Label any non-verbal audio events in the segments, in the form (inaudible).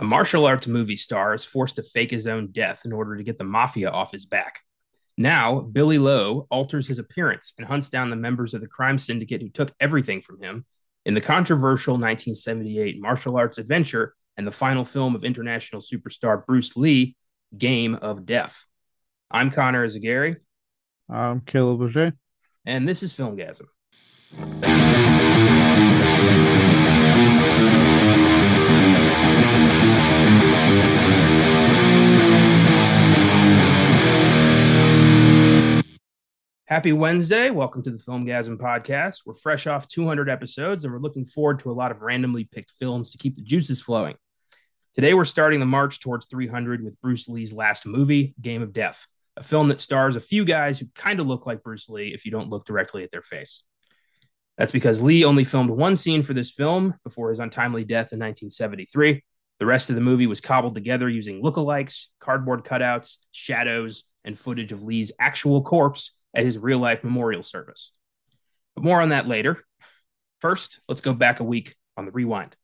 A martial arts movie star is forced to fake his own death in order to get the mafia off his back. Now, Billy Lo alters his appearance and hunts down the members of the crime syndicate who took everything from him in the controversial 1978 martial arts adventure and the final film of international superstar Bruce Lee, Game of Death. I'm Connor Eyzaguirre. I'm Caleb Leger. And this is Filmgazm. Happy Wednesday. Welcome to the Filmgazm podcast. We're fresh off 200 episodes and we're looking forward to a lot of randomly picked films to keep the juices flowing. Today, we're starting the march towards 300 with Bruce Lee's last movie, Game of Death, a film that stars a few guys who kind of look like Bruce Lee if you don't look directly at their face. That's because Lee only filmed one scene for this film before his untimely death in 1973. The rest of the movie was cobbled together using lookalikes, cardboard cutouts, shadows, and footage of Lee's actual corpse at his real life memorial service. But more on that later. First, let's go back a week on the rewind.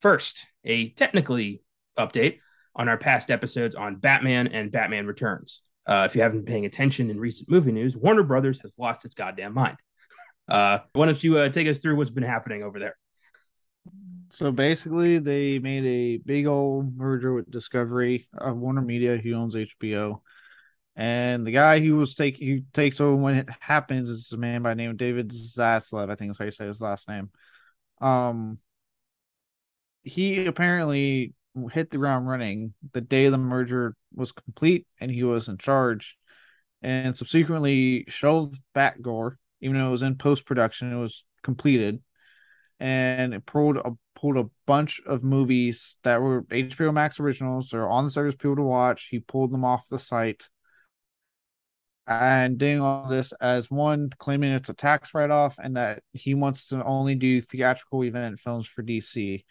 First, a technically update on our past episodes on Batman and Batman Returns. Uh, if you haven't been paying attention in recent movie news, Warner Brothers has lost its goddamn mind. (laughs) Uh, why don't you uh, take us through what's been happening over there? So basically, they made a big old merger with Discovery of Warner Media, who owns HBO. And the guy who was take who takes over when it happens is a man by the name of David Zaslav. I think is how you say his last name. Um, he apparently hit the ground running the day the merger was complete, and he was in charge. And subsequently shelved Batgirl, even though it was in post production, it was completed and pulled a pulled a bunch of movies that were HBO Max originals or on the service people to watch. He pulled them off the site and doing all this as one claiming it's a tax write off and that he wants to only do theatrical event films for DC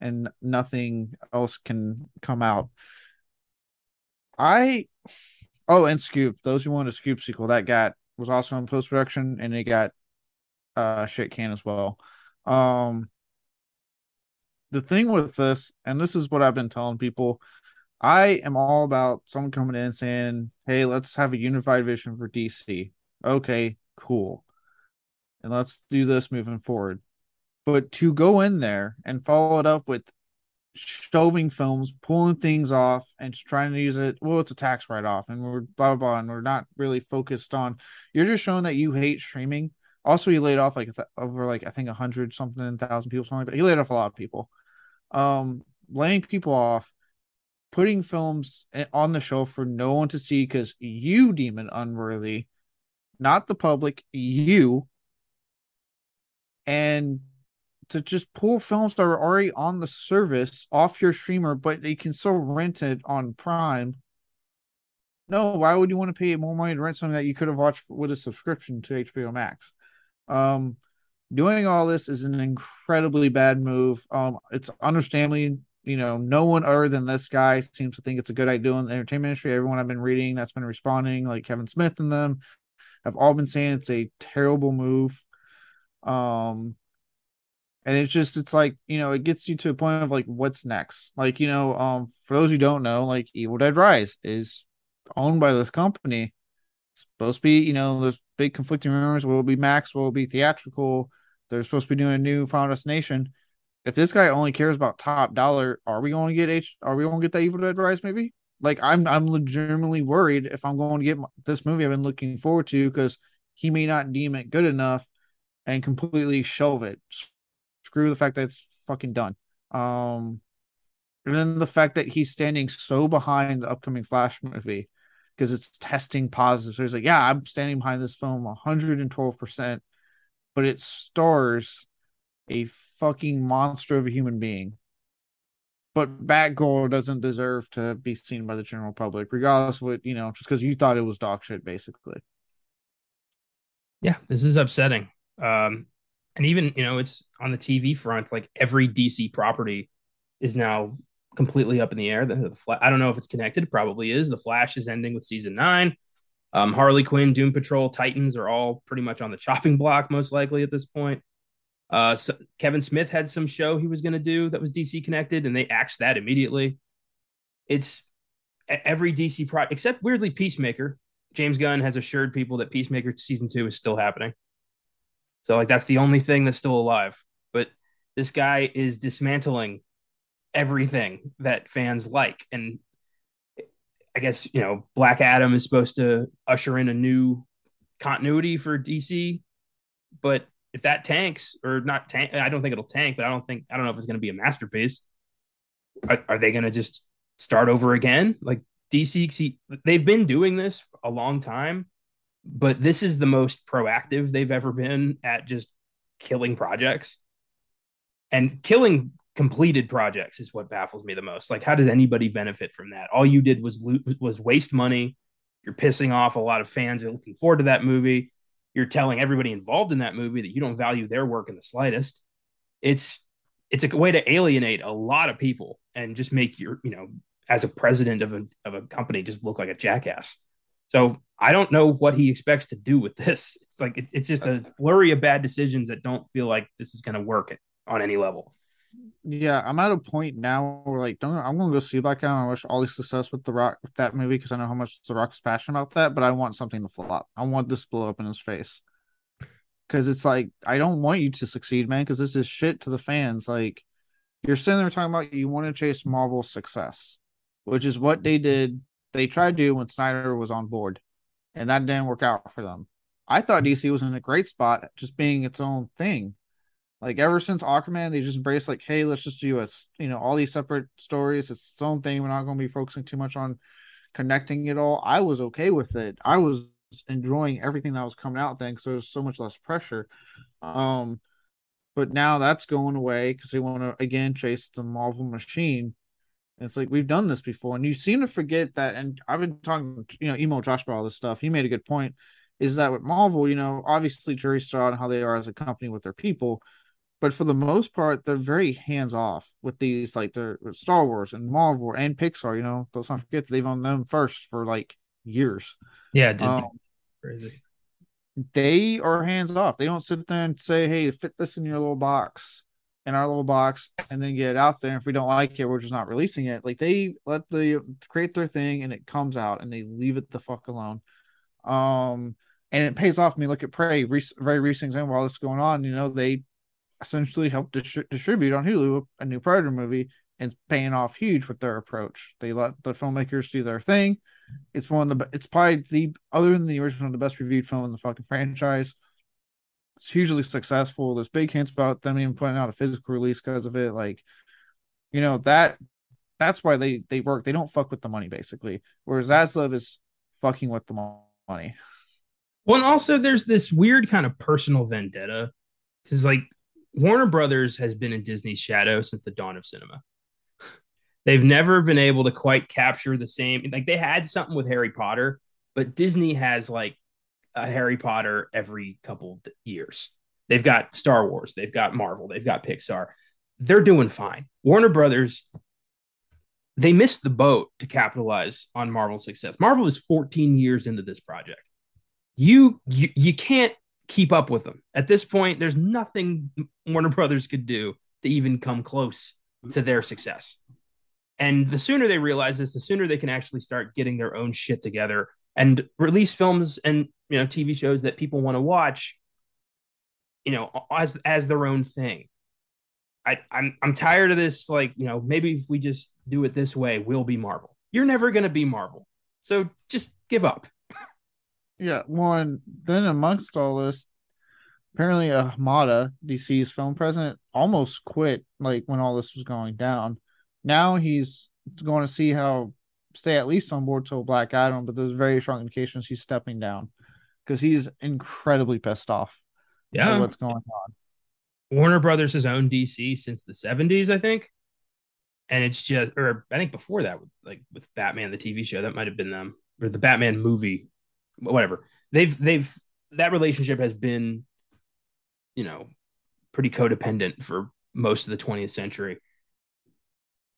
and nothing else can come out. I oh and Scoob, those who wanted a Scoob sequel that got was also in post production and it got uh shit can as well. Um, the thing with this, and this is what I've been telling people, I am all about someone coming in saying, "Hey, let's have a unified vision for DC." Okay, cool, and let's do this moving forward. But to go in there and follow it up with shelving films, pulling things off, and trying to use it. Well, it's a tax write off, and we're blah, blah blah, and we're not really focused on. You're just showing that you hate streaming, also, he laid off like over like I think a hundred something thousand people, something like that. He laid off a lot of people. Um, laying people off, putting films on the show for no one to see because you deem it unworthy, not the public, you. And to just pull films that are already on the service off your streamer, but they can still rent it on Prime. No, why would you want to pay more money to rent something that you could have watched with a subscription to HBO Max? Um, doing all this is an incredibly bad move. Um, it's understandably, you know, no one other than this guy seems to think it's a good idea in the entertainment industry. Everyone I've been reading that's been responding, like Kevin Smith and them, have all been saying it's a terrible move. Um, and it's just it's like you know it gets you to a point of like what's next like you know um for those who don't know like evil dead rise is owned by this company supposed to be, you know, there's big conflicting rumors. Will it be Max? Will it be theatrical? They're supposed to be doing a new Final Destination. If this guy only cares about top dollar, are we going to get H? Are we going to get that Evil Dead Rise maybe? Like I'm, I'm legitimately worried if I'm going to get this movie I've been looking forward to because he may not deem it good enough and completely shelve it. Screw the fact that it's fucking done. Um, and then the fact that he's standing so behind the upcoming Flash movie because it's testing positive. So he's like, yeah, I'm standing behind this film 112%, but it stars a fucking monster of a human being. But Batgirl doesn't deserve to be seen by the general public, regardless of what, you know, just because you thought it was dog shit, basically. Yeah, this is upsetting. Um, and even, you know, it's on the TV front, like every DC property is now completely up in the air. The, the Fla- I don't know if it's connected. It probably is. The Flash is ending with season nine. Um, Harley Quinn, Doom Patrol, Titans are all pretty much on the (laughs) chopping block, most likely at this point. Uh, so Kevin Smith had some show he was going to do that was DC connected, and they axed that immediately. It's every DC project except weirdly Peacemaker. James Gunn has assured people that Peacemaker season two is still happening. So like that's the only thing that's still alive. But this guy is dismantling everything that fans like, and I guess you know Black Adam is supposed to usher in a new continuity for DC, but if that tanks or not tank, I don't think it'll tank, but I don't think I don't know if it's going to be a masterpiece. Are, are they going to just start over again? Like DC, they've been doing this a long time, but this is the most proactive they've ever been at just killing projects and killing completed projects is what baffles me the most. Like, how does anybody benefit from that? All you did was was waste money. You're pissing off a lot of fans who are looking forward to that movie. You're telling everybody involved in that movie that you don't value their work in the slightest. It's it's a way to alienate a lot of people and just make your you know as a president of a of a company just look like a jackass. So I don't know what he expects to do with (laughs) this. It's like it, it's just a flurry of bad decisions that don't feel like this is going to work on any level yeah, I'm at a point now where like, don't I'm gonna go see Black Adam. I wish all the success with the Rock with that movie because I know how much the Rock is passionate about that. But I want something to flop. I want this to blow up in his face. (laughs) Because it's like I don't want you to succeed, man. Because this is shit to the fans. Like you're sitting there talking about you want to chase Marvel success, which is what they did. They tried to do when Snyder was on board, and that didn't work out for them. I thought DC was in a great spot, just being its own thing like ever since Aquaman, they just embrace like, hey, let's just do a You know, all these separate stories. It's its own thing. We're not going to be focusing too much on connecting it all. I was okay with it. I was enjoying everything that was coming out then because there was so much less pressure. Um, but now that's going away because they want to again chase the Marvel machine. And it's like we've done this before, and you seem to forget that. And I've been talking, you know, emo Josh about all this stuff. He made a good point. Is that with Marvel, you know, obviously jury's still on how they are as a company with their people, but for the most part, they're very hands off with these, like the Star Wars and Marvel and Pixar. You know, let's not forget they've owned them first for like years. Yeah, Disney. Um, crazy. They are hands off. They don't sit there and say, "Hey, fit this in your little box." in our little box and then get it out there. If we don't like it, we're just not releasing it. Like they let the create their thing and it comes out and they leave it the fuck alone. Um, and it pays off. I mean, look at Prey, very recent example. While this is going on, you know, they essentially helped dis- distribute on Hulu a new Predator movie and it's paying off huge with their approach. They let the filmmakers do their thing. It's one of the it's probably the other than the original the best reviewed film in the fucking franchise. It's hugely successful. There's big hints about them even putting out a physical release because of it. Like, you know that that's why they they work. They don't fuck with the money basically. Whereas Zaslav is fucking with the money. Well, and also there's this weird kind of personal vendetta because like Warner Brothers has been in Disney's shadow since the dawn of cinema. They've never been able to quite capture the same. Like they had something with Harry Potter, but Disney has like a Harry Potter every couple years. They've got Star Wars, they've got Marvel, they've got Pixar. They're doing fine. Warner Brothers, they missed the boat to capitalize on Marvel's success. Marvel is 14 years into this project. You you, you can't keep up with them. At this point, there's nothing Warner Brothers could do to even come close to their success. And the sooner they realize this, the sooner they can actually start getting their own shit together and release films and you know TV shows that people want to watch, you know, as as their own thing. I, I'm I'm tired of this. Like, you know, maybe if we just do it this way, we'll be Marvel. You're never gonna be Marvel. So just give up. Yeah, one. Then amongst all this, apparently Hamada, DC's film president, almost quit like when all this was going down. Now he's going to see how stay at least on board till Black Adam, but there's very strong indications he's stepping down because he's incredibly pissed off. Yeah, what's going on? Warner Brothers has owned DC since the 70s, I think. And it's just, or I think before that, like with Batman, the TV show, that might have been them, or the Batman movie whatever. They've they've that relationship has been, you know, pretty codependent for most of the 20th century.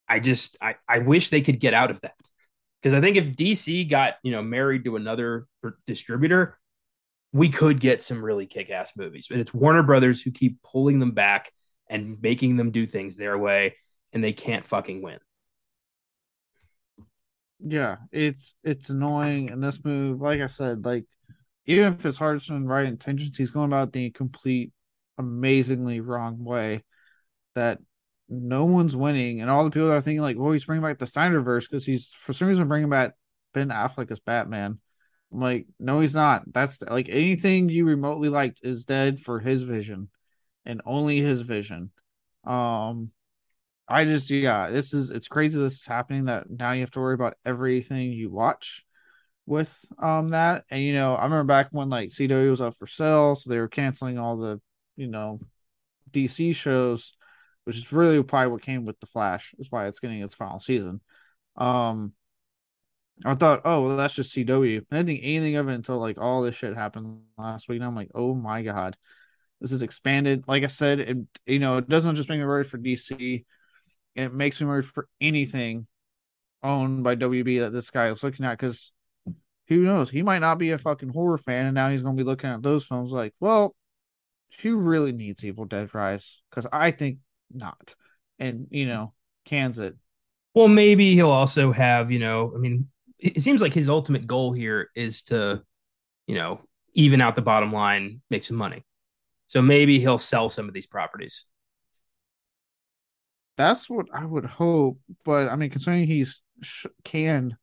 I just I, I wish they could get out of that. Because I think if DC got, you know, married to another distributor, we could get some really kick-ass movies. But it's Warner Brothers who keep pulling them back and making them do things their way, and they can't fucking win. Yeah, it's it's annoying. And this move, like I said, like even if it's Hardison right intentions, he's going about the complete amazingly wrong way that no one's winning. And all the people are thinking like, well, he's bringing back the Snyderverse because he's for some reason bringing back Ben Affleck as Batman. I'm like, no, he's not. That's like anything you remotely liked is dead for his vision and only his vision. Um, I just yeah, this is it's crazy this is happening that now you have to worry about everything you watch with um that. And you know, I remember back when like CW was up for sale, so they were canceling all the, you know, DC shows, which is really probably what came with the Flash, is why it's getting its final season. Um I thought, oh well that's just CW. I didn't think anything of it until like all this shit happened last week. And I'm like, oh my god. This is expanded. Like I said, it you know, it doesn't just make me worried for DC it makes me worried for anything owned by WB that this guy is looking at because who knows? He might not be a fucking horror fan, and now he's going to be looking at those films like, well, who really needs Evil Dead Rise? Because I think not. And, you know, cans it. Well, maybe he'll also have, you know, I mean, it seems like his ultimate goal here is to, you know, even out the bottom line, make some money. So maybe he'll sell some of these properties. That's what I would hope, but I mean, considering he's sh- canned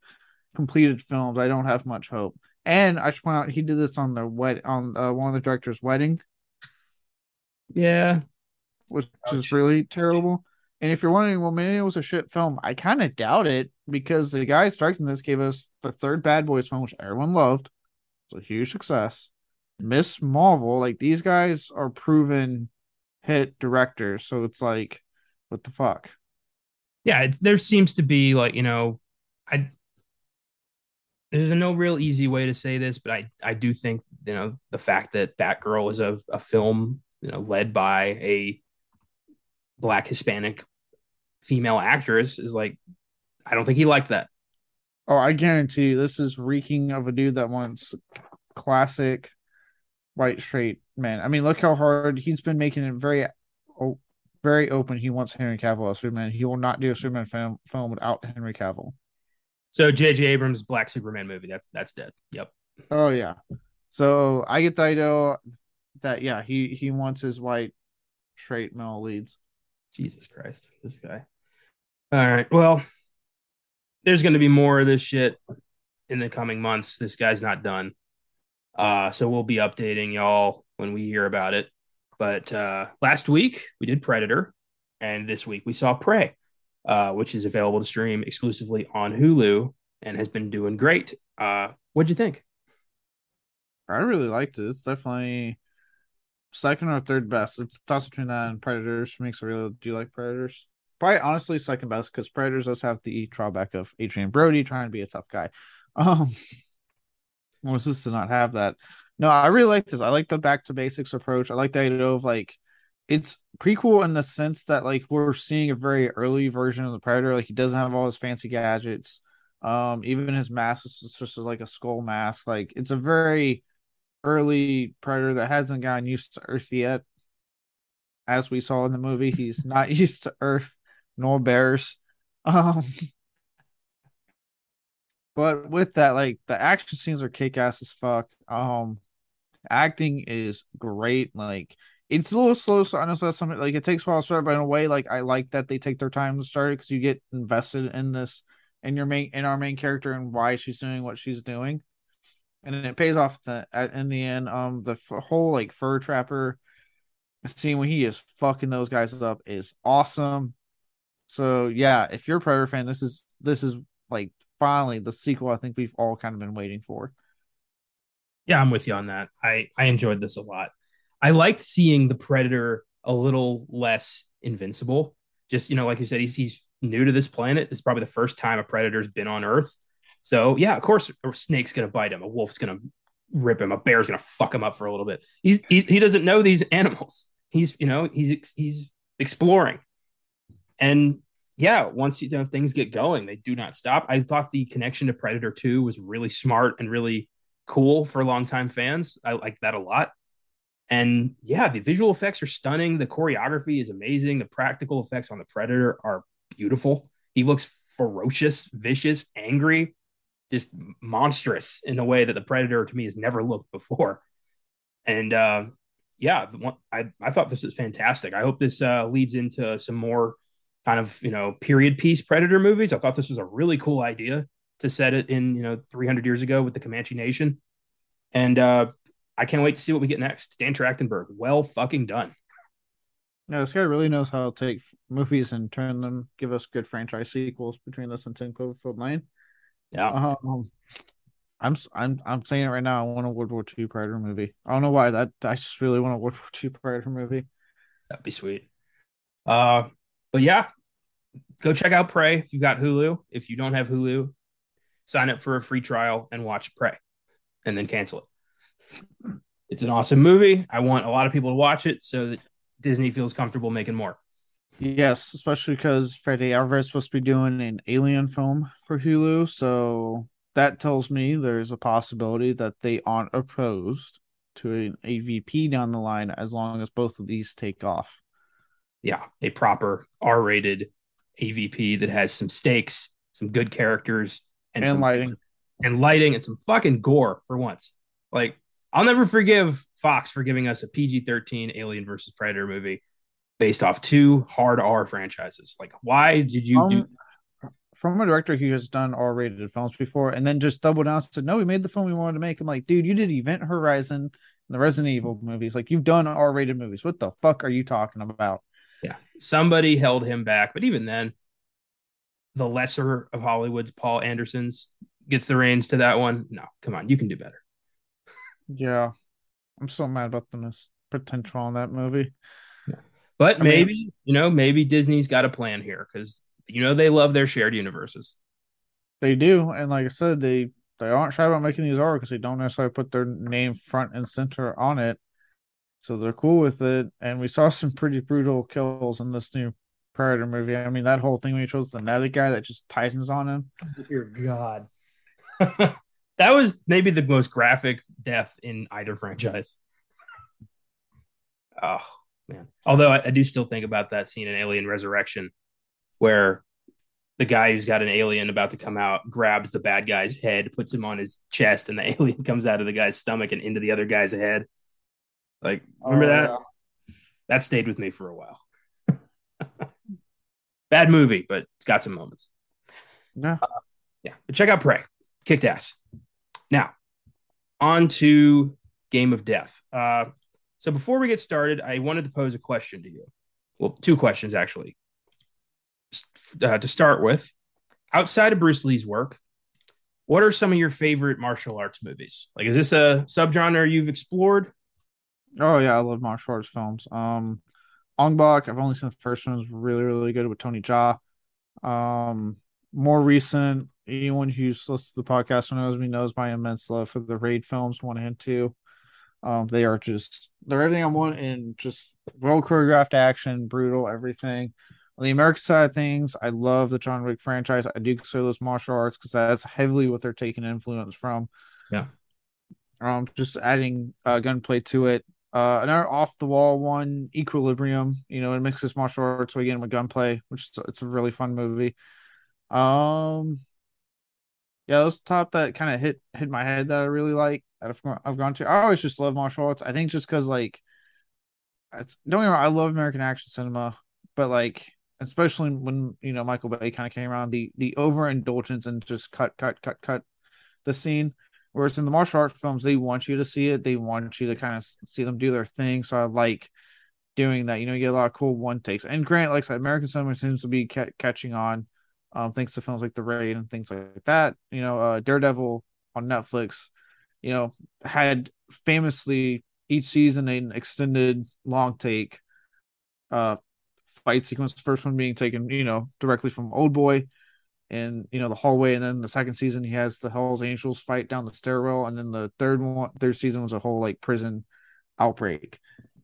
completed films, I don't have much hope. And I should point out he did this on the wed on uh, one of the director's wedding. Yeah, which Ouch. is really terrible. And if you're wondering, well, maybe it was a shit film, I kind of doubt it because the guy directing this gave us the third Bad Boys film, which everyone loved. It's a huge success. Miss Marvel, like these guys are proven hit directors, so it's like what the fuck? Yeah, there seems to be like you know, I there's no real easy way to say this, but I I do think you know the fact that Batgirl is a, a film you know led by a black Hispanic female actress is like I don't think he liked that. Oh, I guarantee you, this is reeking of a dude that wants classic white straight man. I mean, look how hard he's been making it very oh, very open. He wants Henry Cavill as Superman. He will not do a Superman film, film without Henry Cavill. So J.J. Abrams' Black Superman movie that's that's dead. Yep. Oh yeah. So I get the idea that yeah he he wants his white straight male leads. Jesus Christ, this guy. All right. Well, there's going to be more of this shit in the coming months. This guy's not done. Uh, so we'll be updating y'all when we hear about it. But uh, last week we did Predator, and this week we saw Prey, uh, which is available to stream exclusively on Hulu and has been doing great. Uh, what'd you think? I really liked it. It's definitely second or third best. It's toss between that and Predators. Makes a really do you like Predators? Probably honestly second best because Predators does have the drawback of Adrien Brody trying to be a tough guy. (laughs) Um, was this to not have that? No, I really like this. I like the back to basics approach. I like the idea of like it's prequel in the sense that like we're seeing a very early version of the Predator. Like he doesn't have all his fancy gadgets. Um, even his mask is just like a skull mask. Like it's a very early Predator that hasn't gotten used to Earth yet. As we saw in the movie, he's (laughs) not used to Earth nor bears. Um, but with that, like the action scenes are kick ass as fuck. Um, acting is great. Like it's a little slow, so I know that's something like it takes a while to start, but in a way, like I like that they take their time to start it because you get invested in this in your main in our main character and why she's doing what she's doing, and it pays off the in the end. Um, the whole like fur trapper scene when he is fucking those guys up is awesome. So yeah, if you're a Predator fan, this is this is like finally the sequel I think we've all kind of been waiting for. Yeah, I'm with you on that. I I enjoyed this a lot. I liked seeing the Predator a little less invincible. Just you know, like you said, he's he's new to this planet. It's probably the first time a predator's been on Earth. So yeah, of course, a snake's gonna bite him. A wolf's gonna rip him. A bear's gonna fuck him up for a little bit. He's he, he doesn't know these (laughs) animals. He's you know he's he's exploring, and yeah, once you know things get going, they do not stop. I thought the connection to Predator Two was really smart and really cool for longtime fans. I like that a lot. And yeah, the visual effects are stunning. The choreography is amazing. The practical effects on the Predator are beautiful. He looks ferocious, vicious, angry, just monstrous in a way that the Predator to me has never looked before. And uh, yeah, one, I, I thought this was fantastic. I hope this uh, leads into some more kind of, you know, period piece Predator movies. I thought this was a really cool idea to set it in, you know, 300 years ago with the Comanche Nation. And uh, I can't wait to see what we get next. Dan Trachtenberg, well fucking done. No, this guy really knows how to take movies and turn them, give us good franchise sequels between this and 10 Cloverfield Lane. Yeah. Um, I'm I'm I'm saying it right now. I want a World War II Predator movie. I don't know why that I just really want a World War II Predator movie. That'd be sweet. Uh, but yeah, go check out Prey if you've got Hulu. If you don't have Hulu, sign up for a free trial and watch Prey, and then cancel it. It's an awesome movie. I want a lot of people to watch it so that Disney feels comfortable making more. Yes, especially because Fede Alvarez is supposed to be doing an Alien film for Hulu, so that tells me there's a possibility that they aren't opposed to an AVP down the line as long as both of these take off. Yeah, a proper R-rated AVP that has some stakes, some good characters, and, and some lighting, and lighting, and some fucking gore for once. Like I'll never forgive Fox for giving us a PG-13 Alien versus Predator movie based off two hard R franchises. Like, why did you um, do? From a director who has done R-rated films before, and then just doubled down and said, "No, we made the film we wanted to make." I'm like, dude, you did Event Horizon and the Resident Evil movies. Like, you've done R-rated movies. What the fuck are you talking about? Yeah, somebody held him back, but even then, the lesser of Hollywood's Paul Anderson's gets the reins to that one. No, come on, you can do better. Yeah, I'm so mad about the missed potential on that movie. But I maybe, mean, you know, maybe Disney's got a plan here because you know they love their shared universes. They do, and like I said, they they aren't shy about making these R because they don't necessarily put their name front and center on it. So they're cool with it. And we saw some pretty brutal kills in this new Predator movie. I mean, that whole thing when he shows the netted guy that just tightens on him. Oh, dear God. (laughs) that was maybe the most graphic death in either franchise. (laughs) oh man. Although I, I, do still think about that scene in Alien Resurrection where the guy who's got an alien about to come out grabs the bad guy's head, puts him on his chest, and the (laughs) alien comes out of the guy's stomach and into the other guy's head. Like, remember oh, that? Yeah. That stayed with me for a while. Bad movie, but it's got some moments. Yeah. Uh, yeah. But check out Prey. Kicked ass. Now, on to Game of Death. Uh, so before we get started, I wanted to pose a question to you. Well, two questions actually. Uh, to start with, outside of Bruce Lee's work, what are some of your favorite martial arts movies? Like, is this a subgenre you've explored? Oh yeah, I love martial arts films. Um, Ong Bak, I've only seen the first one. was really really good with Tony Jaa. Um, more recent, anyone who's listened to the podcast knows me knows my immense love for the Raid films one and two. Um, they are just they're everything I want in just well choreographed action, brutal, everything. On the American side of things, I love the John Wick franchise. I do consider those martial arts because that's heavily what they're taking influence from. Yeah. Um, just adding uh, gunplay to it. Uh, another off the wall one, Equilibrium. You know, it mixes martial arts again with gunplay, which is it's a really fun movie. Um, yeah, those top that kind of hit hit my head that I really like. That I've, I've gone to. I always just love martial arts. I think just because like, it's don't get me wrong, I love American action cinema, but like especially when you know Michael Bay kind of came around, the the overindulgence and just cut cut cut cut the scene. Whereas in the martial arts films, they want you to see it. They want you to kind of see them do their thing. So I like doing that. You know, you get a lot of cool one takes. And Grant, like I said, American cinema seems to be ca- catching on um, thanks to films like The Raid and things like that. You know, uh, Daredevil on Netflix, you know, had famously each season an extended long take uh fight sequence. The first one being taken, you know, directly from Old Boy and you know the hallway, and then the second season he has the Hell's Angels fight down the stairwell, and then the third one, third season was a whole like prison outbreak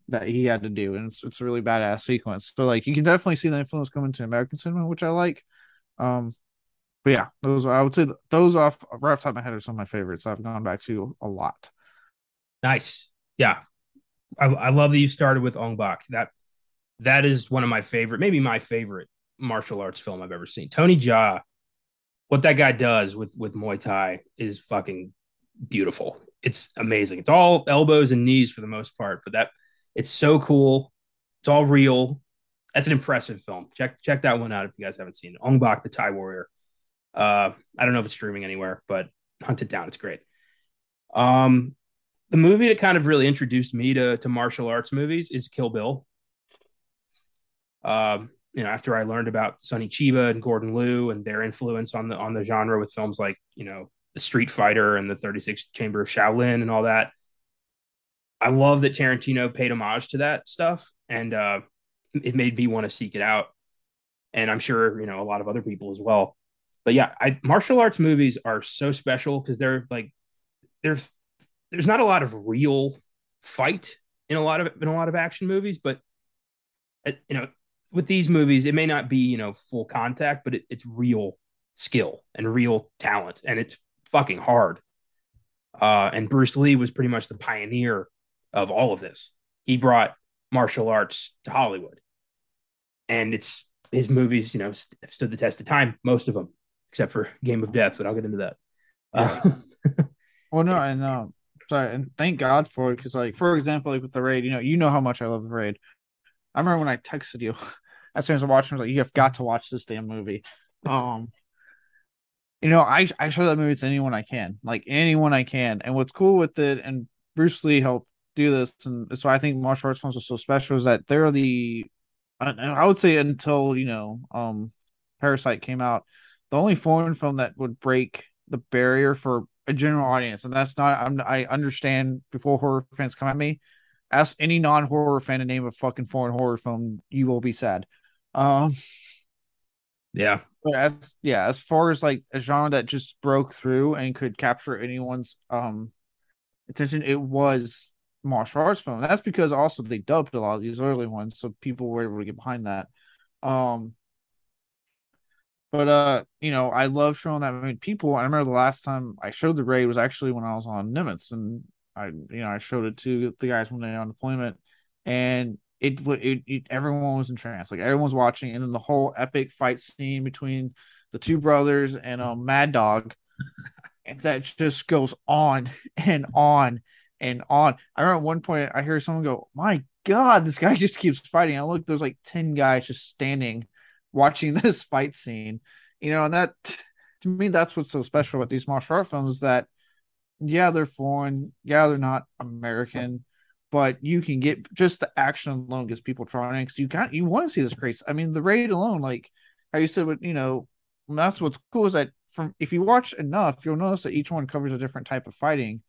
that he had to do, and it's it's a really badass sequence. So like you can definitely see the influence coming to American cinema, which I like. Um, but yeah, those I would say those off right off top of my head are some of my favorites. I've gone back to a lot. Nice. Yeah. I, I love that you started with Ong Bak. That that is one of my favorite, maybe my favorite martial arts film I've ever seen. Tony Jaa, what that guy does with with Muay Thai is fucking beautiful. It's amazing. It's all elbows and knees for the most part, but that it's so cool. It's all real. That's an impressive film. Check check that one out if you guys haven't seen it. Ong Bak, the Thai Warrior. Uh, I don't know if it's streaming anywhere, but hunt it down. It's great. Um, the movie that kind of really introduced me to to martial arts movies is Kill Bill. Um, you know, after I learned about Sonny Chiba and Gordon Liu and their influence on the on the genre with films like you know the Street Fighter and the 36 Chamber of Shaolin and all that, I love that Tarantino paid homage to that stuff, and uh, it made me want to seek it out. And I'm sure you know a lot of other people as well. But yeah, I, martial arts movies are so special because they're like there's there's not a lot of real fight in a lot of in a lot of action movies, but uh, you know with these movies, it may not be you know full contact, but it, it's real skill and real talent, and it's fucking hard. Uh, and Bruce Lee was pretty much the pioneer of all of this. He brought martial arts to Hollywood, and it's his movies, you know, st- stood the test of time. Most of them, except for Game of Death, but I'll get into that. Uh, (laughs) well, no, and um, sorry, and thank God for it because, like, for example, like with the raid, you know, you know how much I love the raid. I remember when I texted you as soon as I watched, I was like, "You have got to watch this damn movie." Um, you know, I I show that movie to anyone I can, like anyone I can. And what's cool with it, and Bruce Lee helped do this, and so I think martial arts films are so special is that they're the, I would say until you know, um, Parasite came out, the only foreign film that would break the barrier for a general audience, and that's not. I'm, I understand before horror fans come at me. Ask any non-horror fan to name a fucking foreign horror film, you will be sad. Um, yeah, but as yeah, as far as like a genre that just broke through and could capture anyone's um attention, it was martial arts film. That's because also they dubbed a lot of these early ones, so people were able to get behind that. Um, but uh, you know, I love showing that. Mean, people. I remember the last time I showed the raid was actually when I was on Nimitz, and I, you know, I showed it to the guys when they on deployment, and it, it, it everyone was entranced. Like everyone's watching, and then the whole epic fight scene between the two brothers and um Mad Dog, (laughs) and that just goes on and on and on. I remember at one point I hear someone go, "My God, this guy (laughs) just keeps fighting." I look, there's like ten guys just standing, watching (laughs) this fight scene. You know, and that to me, that's what's so special about these martial art films. That yeah, they're foreign, yeah, they're not American, but you can get just the action alone gets people trying because you can't you want to see this crazy. I mean, the raid alone, like how you said, with you know, that's what's cool is that from if you watch enough, you'll notice that each one covers a different type of fighting.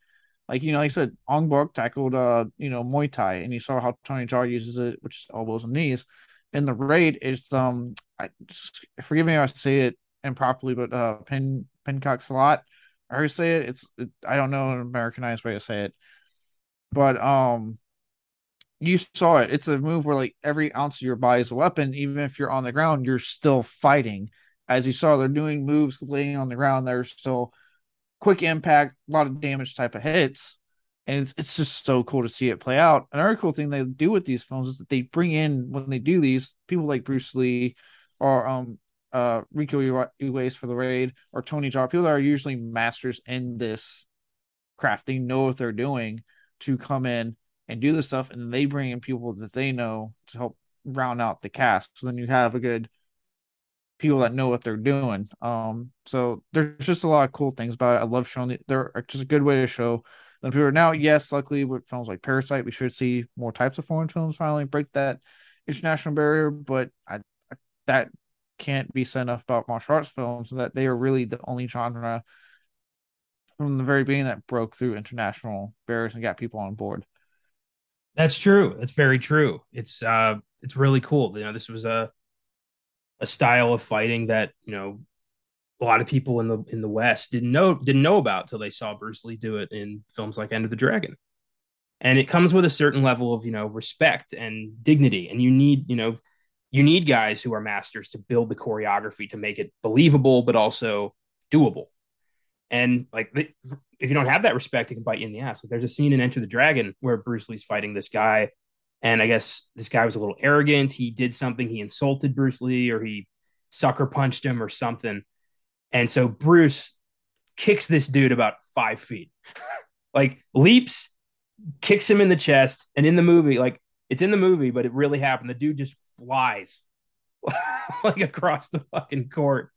Like you know, like I said, Ong Bak tackled uh you know Muay Thai, and you saw how Tony Jaa uses it, which is elbows and knees. In the raid, it's um I just forgive me if I say it improperly, but uh Pen a lot. I heard you say it. It's it, I don't know an Americanized way to say it but um, you saw it. It's a move where like every ounce of your body is a weapon. Even if you're on the ground, you're still fighting. As you saw, they're doing moves laying on the ground. They're still quick impact, a lot of damage type of hits. And it's it's just so cool to see it play out. Another cool thing they do with these films is that they bring in when they do these people like Bruce Lee or um uh Rico Uwais for the raid or Tony Jaa, people that are usually masters in this craft. They know what they're doing to come in and do the stuff, and they bring in people that they know to help round out the cast. So then you have a good people that know what they're doing. Um, so there's just a lot of cool things about it. I love showing it. They're just a good way to show them people. Are now, yes, luckily with films like Parasite, we should see more types of foreign films finally break that international barrier. But I that can't be said enough about martial arts films that they are really the only genre from the very beginning that broke through international barriers and got people on board. That's true. That's very true. It's uh it's really cool. You know, this was a a style of fighting that, you know, a lot of people in the in the West didn't know didn't know about till they saw Bruce Lee do it in films like Enter the Dragon. And it comes with a certain level of, you know, respect and dignity. And you need, you know, you need guys who are masters to build the choreography to make it believable, but also doable. And like, if you don't have that respect, it can bite you in the ass. Like, there's a scene in Enter the Dragon where Bruce Lee's fighting this guy, and I guess this guy was a little arrogant. He did something, he insulted Bruce Lee, or he sucker punched him, or something. And so Bruce kicks this dude about five feet, (laughs) like leaps, kicks him in the chest, and in the movie, like it's in the movie, but it really happened. The dude just flies (laughs) like across the fucking court,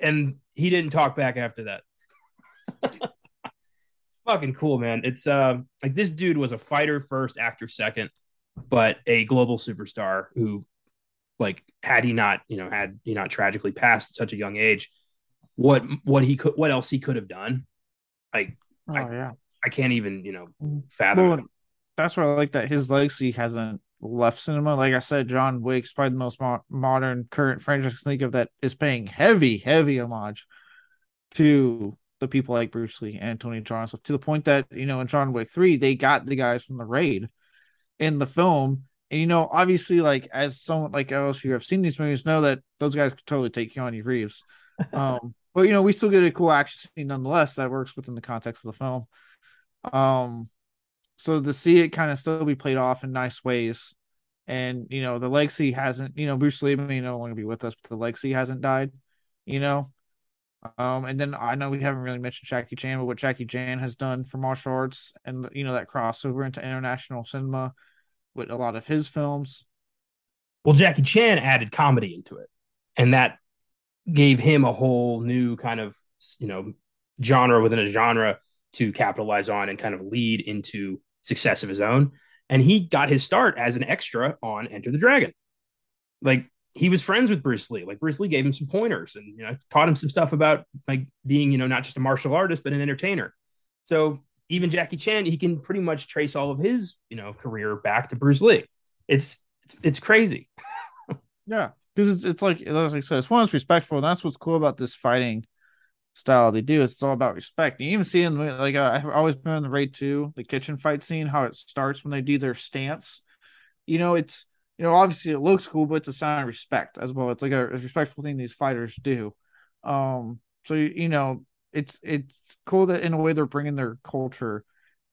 and he didn't talk back after that. (laughs) fucking cool, man. It's uh like this dude was a fighter first, actor second, but a global superstar who, like, had he not, you know, had he not tragically passed at such a young age, what what he could what else he could have done like oh, I, yeah. I can't even you know fathom well, that's why i like that his legacy hasn't left cinema. Like i said john wick's probably the most mo- modern current franchise think of that is paying heavy heavy homage to the people like bruce lee and tony jaa so to the point that you know in john wick 3 they got the guys from the raid in the film. And you know obviously like as someone like else who have seen these movies know that those guys could totally take keanu reeves. (laughs) Um but you know we still get a cool action scene nonetheless that works within the context of the film. Um so to see it kind of still be played off in nice ways and you know the legacy hasn't you know bruce lee may no longer be with us but the legacy hasn't died you know um and then i know we haven't really mentioned jackie chan but what jackie chan has done for martial arts and you know that crossover into international cinema with a lot of his films well jackie chan added comedy into it and that gave him a whole new kind of you know genre within a genre to capitalize on and kind of lead into success of his own. And he got his start as an extra on Enter the Dragon. Like he was friends with Bruce Lee. Like Bruce Lee gave him some pointers and you know taught him some stuff about like being you know not just a martial artist but an entertainer. So even Jackie Chan, he can pretty much trace all of his you know career back to Bruce Lee. It's it's, it's crazy. (laughs) yeah, because it's it's like like I said, it's one that's respectful. And that's what's cool about this fighting style they do. It's all about respect. You even see in like uh, I've always been in the raid two, the kitchen fight scene, how it starts when they do their stance. You know, it's you know obviously it looks cool, but it's a sign of respect as well. It's like a, a respectful thing these fighters do. Um, so you know it's it's cool that in a way they're bringing their culture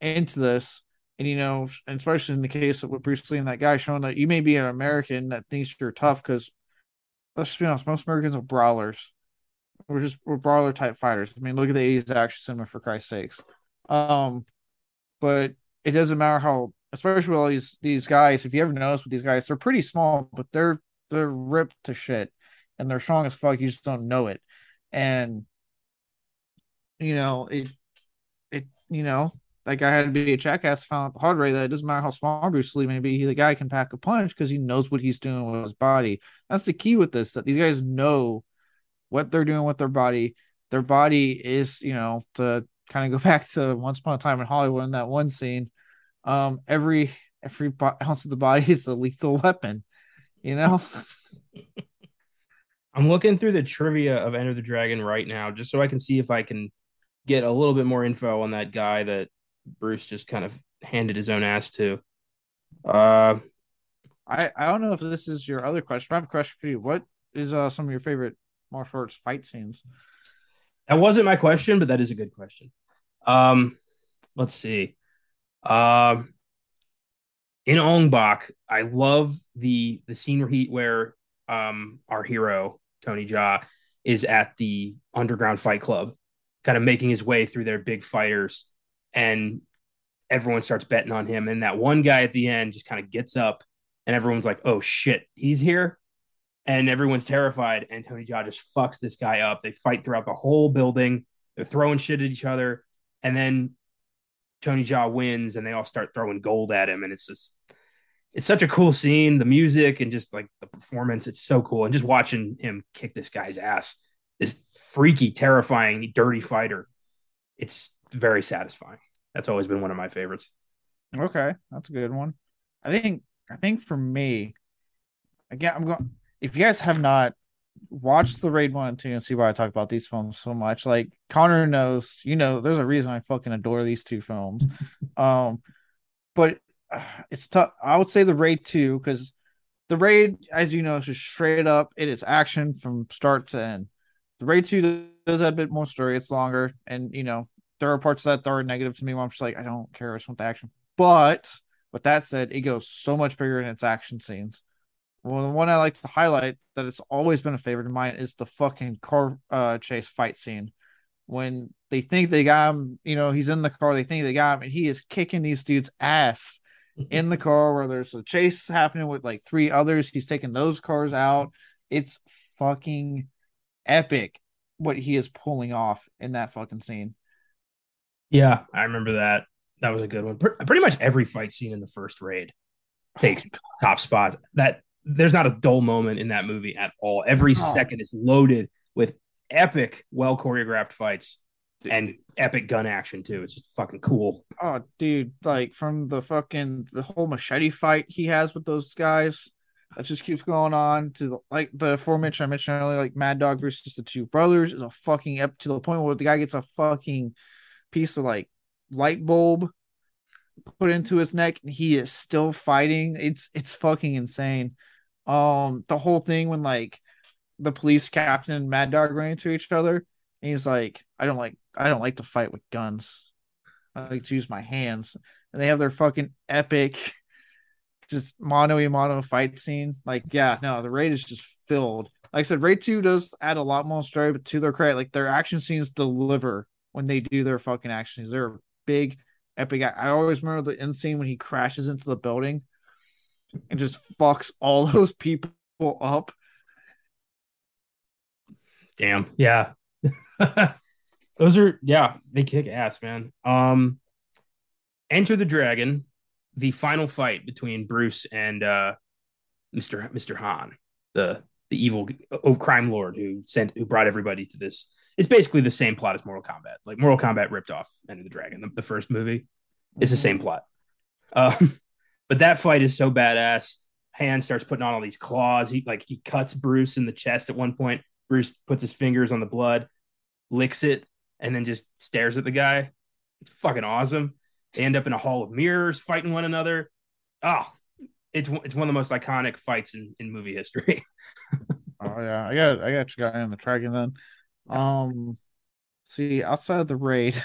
into this and you know, especially in the case of with Bruce Lee and that guy showing that you may be an American that thinks you're tough because let's just be honest, most Americans are brawlers. We're just we're brawler type fighters. I mean, look at the 80s action cinema for Christ's sakes. Um, but it doesn't matter how, especially with all these these guys. If you ever notice with these guys, they're pretty small, but they're they're ripped to shit, and they're strong as fuck. You just don't know it, and you know it. It you know that guy had to be a jackass found out the hard way that it doesn't matter how small Bruce Lee may be, he, the guy can pack a punch because he knows what he's doing with his body. That's the key with this, that these guys know what they're doing with their body. Their body is, you know, to kind of go (laughs) back to once upon a time in Hollywood in that one scene, um, every every ounce of the body is a lethal weapon, you know? (laughs) I'm looking through the trivia of Enter the Dragon right now just so I can see if I can get a little bit more info on that guy that Bruce just kind of handed his own ass to. Uh, I I don't know if this is your other question. I have a question for you. What is uh some of your favorite martial arts fight scenes? That wasn't my question, but that is a good question. Um, let's see. Um, in Ong Bak, I love the the scene where he where um our hero Tony Jaa is at the underground fight club, kind of making his way through their big fighters and everyone starts betting on him. And that one guy at the end just kind of gets up, and everyone's like, "Oh shit, he's here!" And everyone's terrified. And Tony Jaa just fucks this guy up. They fight throughout the whole building. They're throwing shit at each other, and then Tony Jaa wins, and they all start throwing gold at him. And it's just, it's such a cool scene. The music and just like the performance, it's so cool. And just watching him kick this guy's ass, this freaky, terrifying, dirty fighter, it's very satisfying. That's always been one of my favorites. Okay, that's a good one. I think I think for me, again, I'm going. If you guys have not watched the Raid one and two and see why I talk about these films so much, like Connor knows, you know, there's a reason I fucking adore these two films. (laughs) um, but uh, it's tough. I would say the Raid two because the raid, as you know, is just straight up. It is action from start to end. The raid two does have a bit more story. It's longer, and you know there are parts of that that are negative to me. Where I'm just like, I don't care. I just want the action. But with that said, it goes so much bigger in its action scenes. Well, the one I like to highlight that it's always been a favorite of mine is the fucking car uh, chase fight scene. When they think they got him, you know, he's in the car, they think they got him, and he is kicking these dudes' ass (laughs) in the car where there's a chase happening with like three others. He's taking those cars out. It's fucking epic what he is pulling off in that fucking scene. Yeah, I remember that. That was a good one. Pretty much every fight scene in the first raid takes top spots. That there's not a dull moment in that movie at all. Every oh. second is loaded with epic, well choreographed fights and epic gun action too. It's just fucking cool. Oh, dude, like from the fucking the whole machete fight he has with those guys that just keeps going on to the, like the aforementioned I mentioned earlier, like Mad Dog versus the two brothers is a fucking up to the point where the guy gets a fucking piece of like light bulb put into his neck and he is still fighting. It's it's fucking insane. Um, the whole thing when like the police captain and Mad Dog ran into each other, and he's like, I don't like I don't like to fight with guns. I like to use my hands. And they have their fucking epic (laughs) just mono mono fight scene. Like, yeah, no, the raid is just filled. Like I said, raid two does add a lot more story, but to their credit, like their action scenes deliver when they do their fucking actions. They're big, epic. I always remember the end scene when he crashes into the building and just fucks all (laughs) those people up. Damn. Yeah. (laughs) those are yeah, they kick ass, man. Um Enter the Dragon, the final fight between Bruce and uh Mr. Mr. Han, the the evil oh, crime lord who sent who brought everybody to this. It's basically the same plot as Mortal Kombat. Like Mortal Kombat ripped off Enter the Dragon, the, the first movie. It's the same plot. Um, but that fight is so badass. Han starts putting on all these claws. He like he cuts Bruce in the chest at one point. Bruce puts his fingers on the blood, licks it, and then just stares at the guy. It's fucking awesome. They end up in a hall of mirrors fighting one another. Oh, it's it's one of the most iconic fights in, in movie history. (laughs) oh yeah, I got I got you guy in the dragon then. Um, see outside of the raid,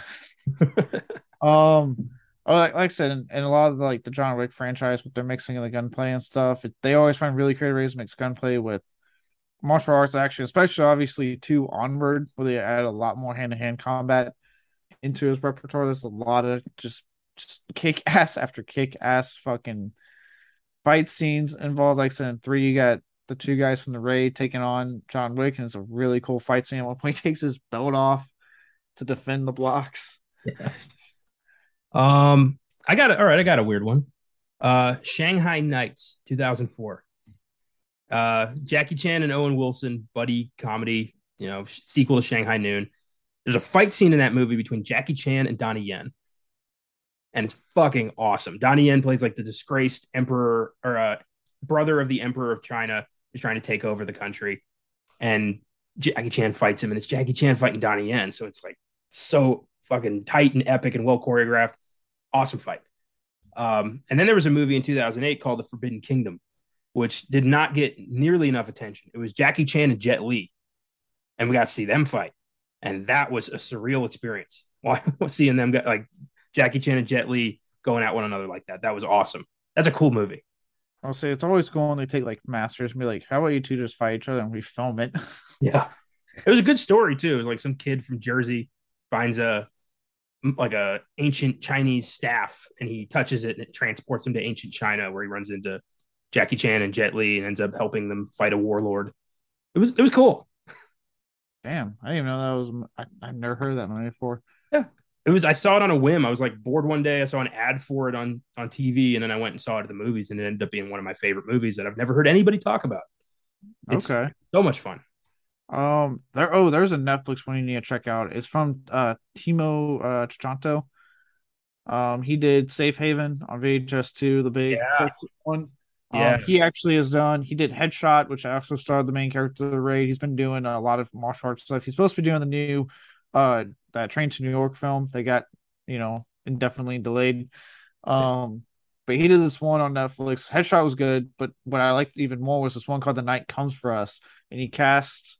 (laughs) um, Oh, like, like I said, in, in, a lot of the, like the John Wick franchise, with their mixing of the gunplay and stuff, it, they always find really creative ways to mix gunplay with martial arts action, especially obviously two onward, where they add a lot more hand to hand combat into his repertoire. There's a lot of just, just kick ass (laughs) after kick ass fucking fight scenes involved. Like I said, in three, you got the two guys from the raid taking on John Wick, and it's a really cool fight scene. At one point, (laughs) he takes his belt off to defend the blocks. Yeah. Um, I got it. All right, I got a weird one. Uh, Shanghai Nights, 2004. Uh, Jackie Chan and Owen Wilson buddy comedy, you know, sequel to Shanghai Noon. There's a fight scene in that movie between Jackie Chan and Donnie Yen, and it's fucking awesome. Donnie Yen plays like the disgraced emperor or uh, brother of the emperor of China who's trying to take over the country, and Jackie Chan fights him, and it's Jackie Chan fighting Donnie Yen. So it's like so fucking tight and epic and well choreographed. Awesome fight. Um, and then there was a movie in 2008 called The Forbidden Kingdom, which did not get nearly enough attention. It was Jackie Chan and Jet Li, and we got to see them fight, and that was a surreal experience. (laughs) Why seeing them get like Jackie Chan and Jet Li going at one another like that? That was awesome. That's a cool movie. I'll say it's always cool when they take like masters and be like, "How about you two just fight each other and we film it?" (laughs) Yeah, it was a good story too. It was like some kid from Jersey finds a like a ancient Chinese staff and he touches it and it transports him to ancient China where he runs into Jackie Chan and Jet Li and ends up helping them fight a warlord. It was it was cool. Damn, I didn't even know that was. I, have never heard of that movie before. Yeah, it was. I saw it on a whim. I was like bored one day. I saw an ad for it on on TV, and then I went and saw it at the movies, and it ended up being one of my favorite movies that I've never heard anybody talk about. It's okay, so much fun. Um, there. Oh, there's a Netflix one you need to check out. It's from uh Timo uh. Um, he did Safe Haven on VHS two, the big yeah. one. Um, yeah, he actually has done. He did Headshot, which also starred the main character of the raid. He's been doing a lot of martial arts stuff. He's supposed to be doing the new, uh, that Train to New York film. They got, you know, indefinitely delayed. Um, But he did this one on Netflix. Headshot was good, but what I liked even more was this one called The Night Comes for Us, and he cast,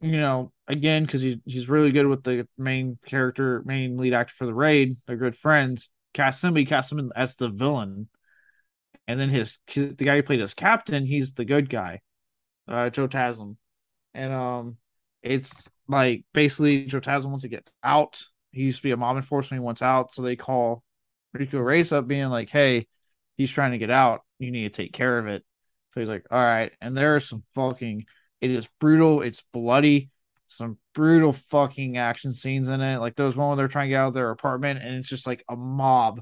you know, again because he he's really good with the main character, main lead actor for the raid. They're good friends. Cast him, he cast him as the villain, and then his the guy who played as captain, he's the good guy, uh, Joe Taslim, and um, it's like basically Joe Taslim wants to get out. He used to be a mob enforcer. He wants out, so they call Iko Uwais up, being like, "Hey, he's trying to get out. You need to take care of it." So he's like, "All right." And there are some fucking. It is brutal. It's bloody. Some brutal fucking action scenes in it. Like there's one where they're trying to get out of their apartment, and it's just like a mob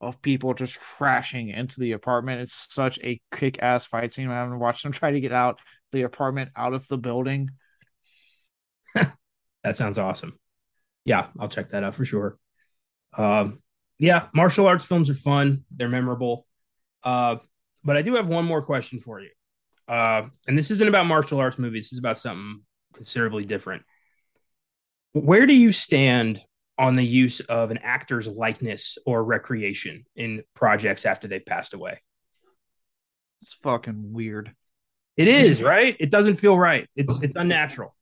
of people just crashing into the apartment. It's such a kick ass fight scene. I haven't watched them try to get out the apartment out of the building. (laughs) that sounds awesome. Yeah, I'll check that out for sure. Um, yeah, martial arts films are fun. They're memorable. Uh, but I do have one more question for you. Uh, and this isn't about martial arts movies. This is about something considerably different. Where do you stand on the use of an actor's likeness or recreation in projects after they've passed away? It's fucking weird. It is, right? It doesn't feel right. It's it's unnatural.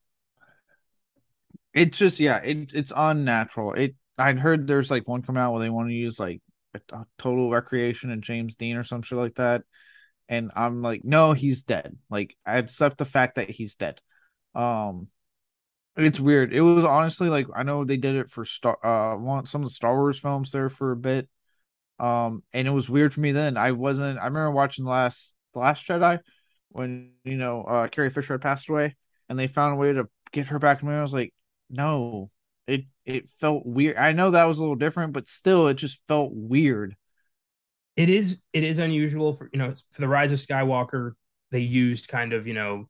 It's just yeah, it, it's unnatural. It I'd heard there's like one coming out where they want to use like a, a total recreation and James Dean or some shit like that. And I'm like, no, he's dead. Like I accept the fact that he's dead. Um it's weird. It was honestly like I know they did it for Star uh one some of the Star Wars films there for a bit. Um and it was weird for me then. I wasn't I remember watching the last the last Jedi when you know uh Carrie Fisher had passed away and they found a way to get her back me. I was like, no. It it felt weird. I know that was a little different, but still it just felt weird. It is it is unusual for you know for the rise of Skywalker, they used kind of, you know,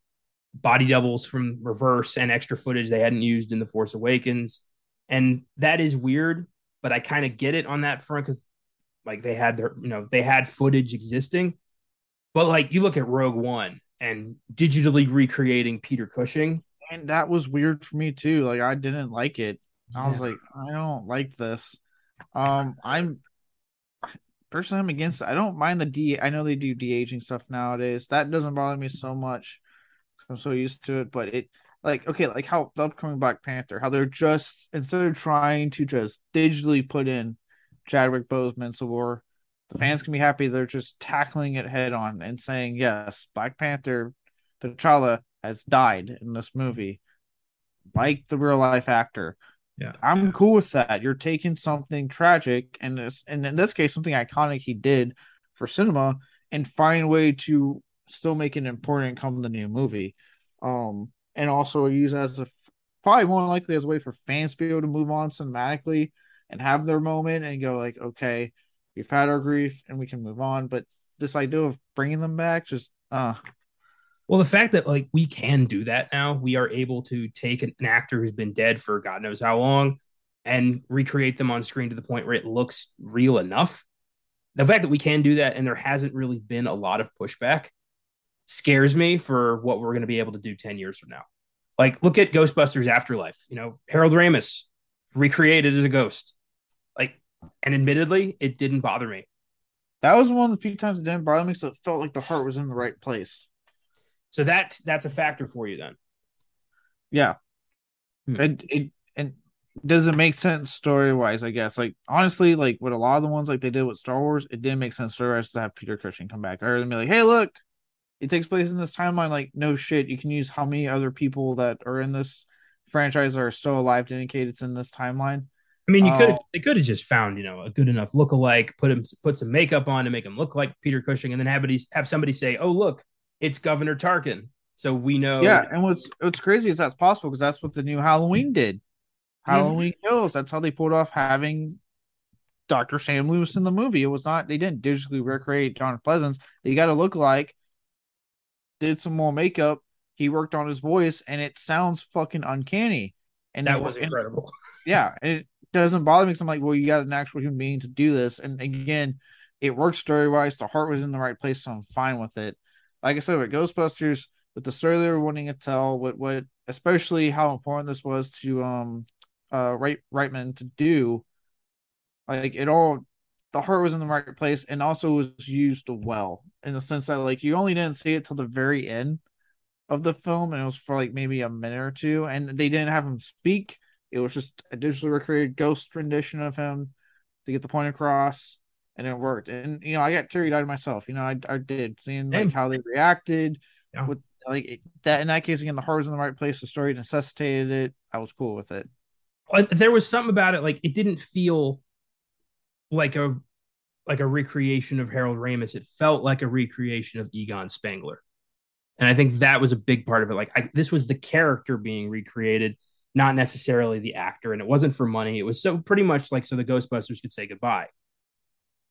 body doubles from reverse and extra footage they hadn't used in the Force Awakens. And that is weird, but I kind of get it on that front because like they had their, you know, they had footage existing. But like you look at Rogue One and digitally recreating Peter Cushing. And that was weird for me too. Like I didn't like it. I was like, I don't like this. Um, I'm personally I'm against. I don't mind the D. I know they do de aging stuff nowadays. That doesn't bother me so much. I'm so used to it. But it like okay, like how the upcoming Black Panther, how they're just instead of trying to just digitally put in Chadwick Boseman, we're the fans can be happy they're just tackling it head on and saying yes, Black Panther, T'Challa has died in this movie, like the real life actor. Yeah, I'm cool with that. You're taking something tragic and this, and in this case, something iconic he did for cinema, and find a way to still make it important come the new movie. Um, and also use as a probably more likely as a way for fans to be able to move on cinematically and have their moment and go like, okay, we've had our grief and we can move on. But this idea of bringing them back, just uh well, the fact that like we can do that now, we are able to take an actor who's been dead for God knows how long and recreate them on screen to the point where it looks real enough. The fact that we can do that and there hasn't really been a lot of pushback scares me for what we're going to be able to do 10 years from now. Like, look at Ghostbusters Afterlife. You know, Harold Ramis recreated as a ghost. Like, and admittedly, it didn't bother me. That was one of the few times it didn't bother me, so it felt like the heart was in the right place. So that that's a factor for you then. Yeah. Hmm. It, it and does it make sense story wise, I guess. Like honestly, like with a lot of the ones like they did with Star Wars, it didn't make sense story wise to have Peter Cushing come back. Or to be like, hey, look, it takes place in this timeline. Like, no shit, you can use how many other people that are in this franchise are still alive to indicate it's in this timeline. I mean, you could uh, they could have just found you know a good enough look-alike, put him put some makeup on to make him look like Peter Cushing, and then have it, have somebody say, "Oh, look, it's Governor Tarkin." So we know. Yeah, and what's what's crazy is that's possible because that's what the new Halloween did. Halloween mm-hmm. Kills. That's how they pulled off having Dr. Sam Loomis in the movie. It was not they didn't digitally recreate John Pleasence. They got to look like did some more makeup. He worked on his voice, and it sounds fucking uncanny. And that was incredible. (laughs) yeah, it doesn't bother me because I'm like, well, you got an actual human being to do this, and again, it worked story wise. The heart was in the right place, so I'm fine with it. Like I said, with Ghostbusters, with the story they were wanting to tell, what what especially how important this was to um uh right Reitman to do, like it all the heart was in the right place and also was used well in the sense that like you only didn't see it till the very end of the film and it was for like maybe a minute or two and they didn't have him speak. It was just a digitally recreated ghost rendition of him to get the point across and it worked and you know i got teary eyed myself you know i, I did seeing like how they reacted yeah. with like that in that case again the heart was in the right place the story necessitated it i was cool with it uh, there was something about it like it didn't feel like a like a recreation of Harold Ramis. It felt like a recreation of Egon Spengler. And I think that was a big part of it. Like I, this was the character being recreated, not necessarily the actor. And it wasn't for money. It was so pretty much like so the Ghostbusters could say goodbye,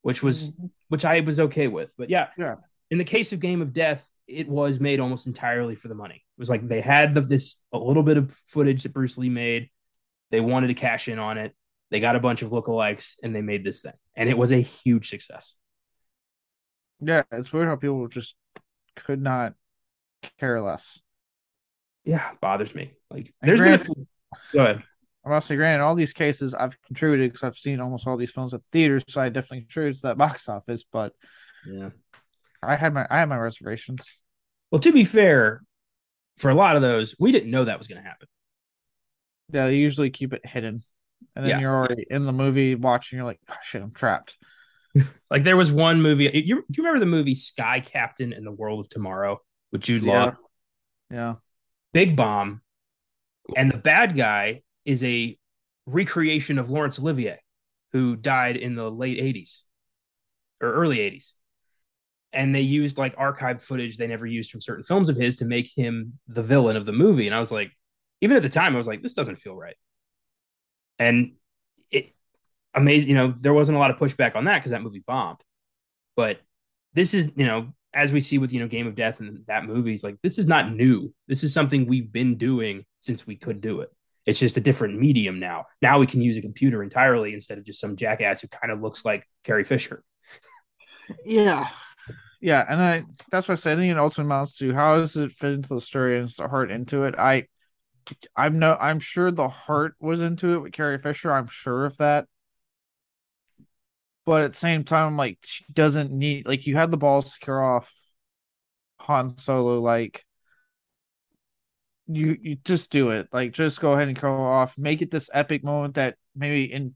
which was mm-hmm. which I was okay with. But yeah, yeah. In the case of Game of Death, it was made almost entirely for the money. It was like they had the, this a little bit of footage that Bruce Lee made. They wanted to cash in on it. They got a bunch of lookalikes and they made this thing, and it was a huge success. Yeah, it's weird how people just could not care less. Yeah, bothers me. Like, there's granted, been a... go ahead. I'm about to say, granted, all these cases I've contributed because I've seen almost all these films at theaters, so I definitely contributed to that box office. But yeah, I had my I had my reservations. Well, to be fair, for a lot of those, we didn't know that was going to happen. Yeah, they usually keep it hidden and then yeah. you're already in the movie watching. You're like, oh, shit, I'm trapped. (laughs) like there was one movie. You, do you remember the movie Sky Captain and the World of Tomorrow with Jude Law? Yeah. yeah. Big bomb, and the bad guy is a recreation of Laurence Olivier, who died in the late '80s or early '80s. And they used like archived footage they never used from certain films of his to make him the villain of the movie. And I was like, even at the time, I was like, this doesn't feel right and it amazing. You know, there wasn't a lot of pushback on that because that movie bombed. But this is, you know, as we see with you know Game of Death and that movie's like this is not new. This is something we've been doing since we could do it. It's just a different medium now. Now we can use a computer entirely instead of just some jackass who kind of looks like Carrie Fisher. Yeah. Yeah, and I that's what I say. I think it also amounts to how does it fit into the story and the heart into it. I I'm no I'm sure the heart was into it with Carrie Fisher. I'm sure of that. But at the same time, like she doesn't need like you had the balls to cure off Han Solo, like you you just do it. Like just go ahead and kill off. Make it this epic moment that maybe in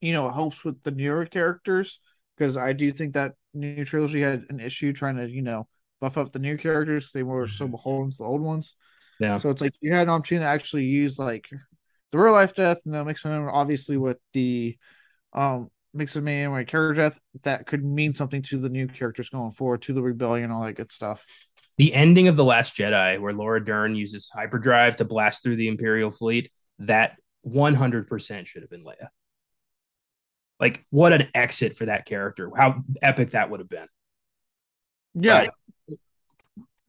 you know helps with the newer characters. Because I do think that new trilogy had an issue trying to, you know, buff up the new characters because they were so mm-hmm. beholden to the old ones. Yeah. So it's like you had an opportunity to actually use like the real life death and then mix it in obviously with the um mix of me and my character death that could mean something to the new characters going forward, to the rebellion, all that good stuff. The ending of The Last Jedi, where Laura Dern uses hyperdrive to blast through the Imperial fleet, that 100% should have been Leia. Like, what an exit for that character. How epic that would have been. Yeah.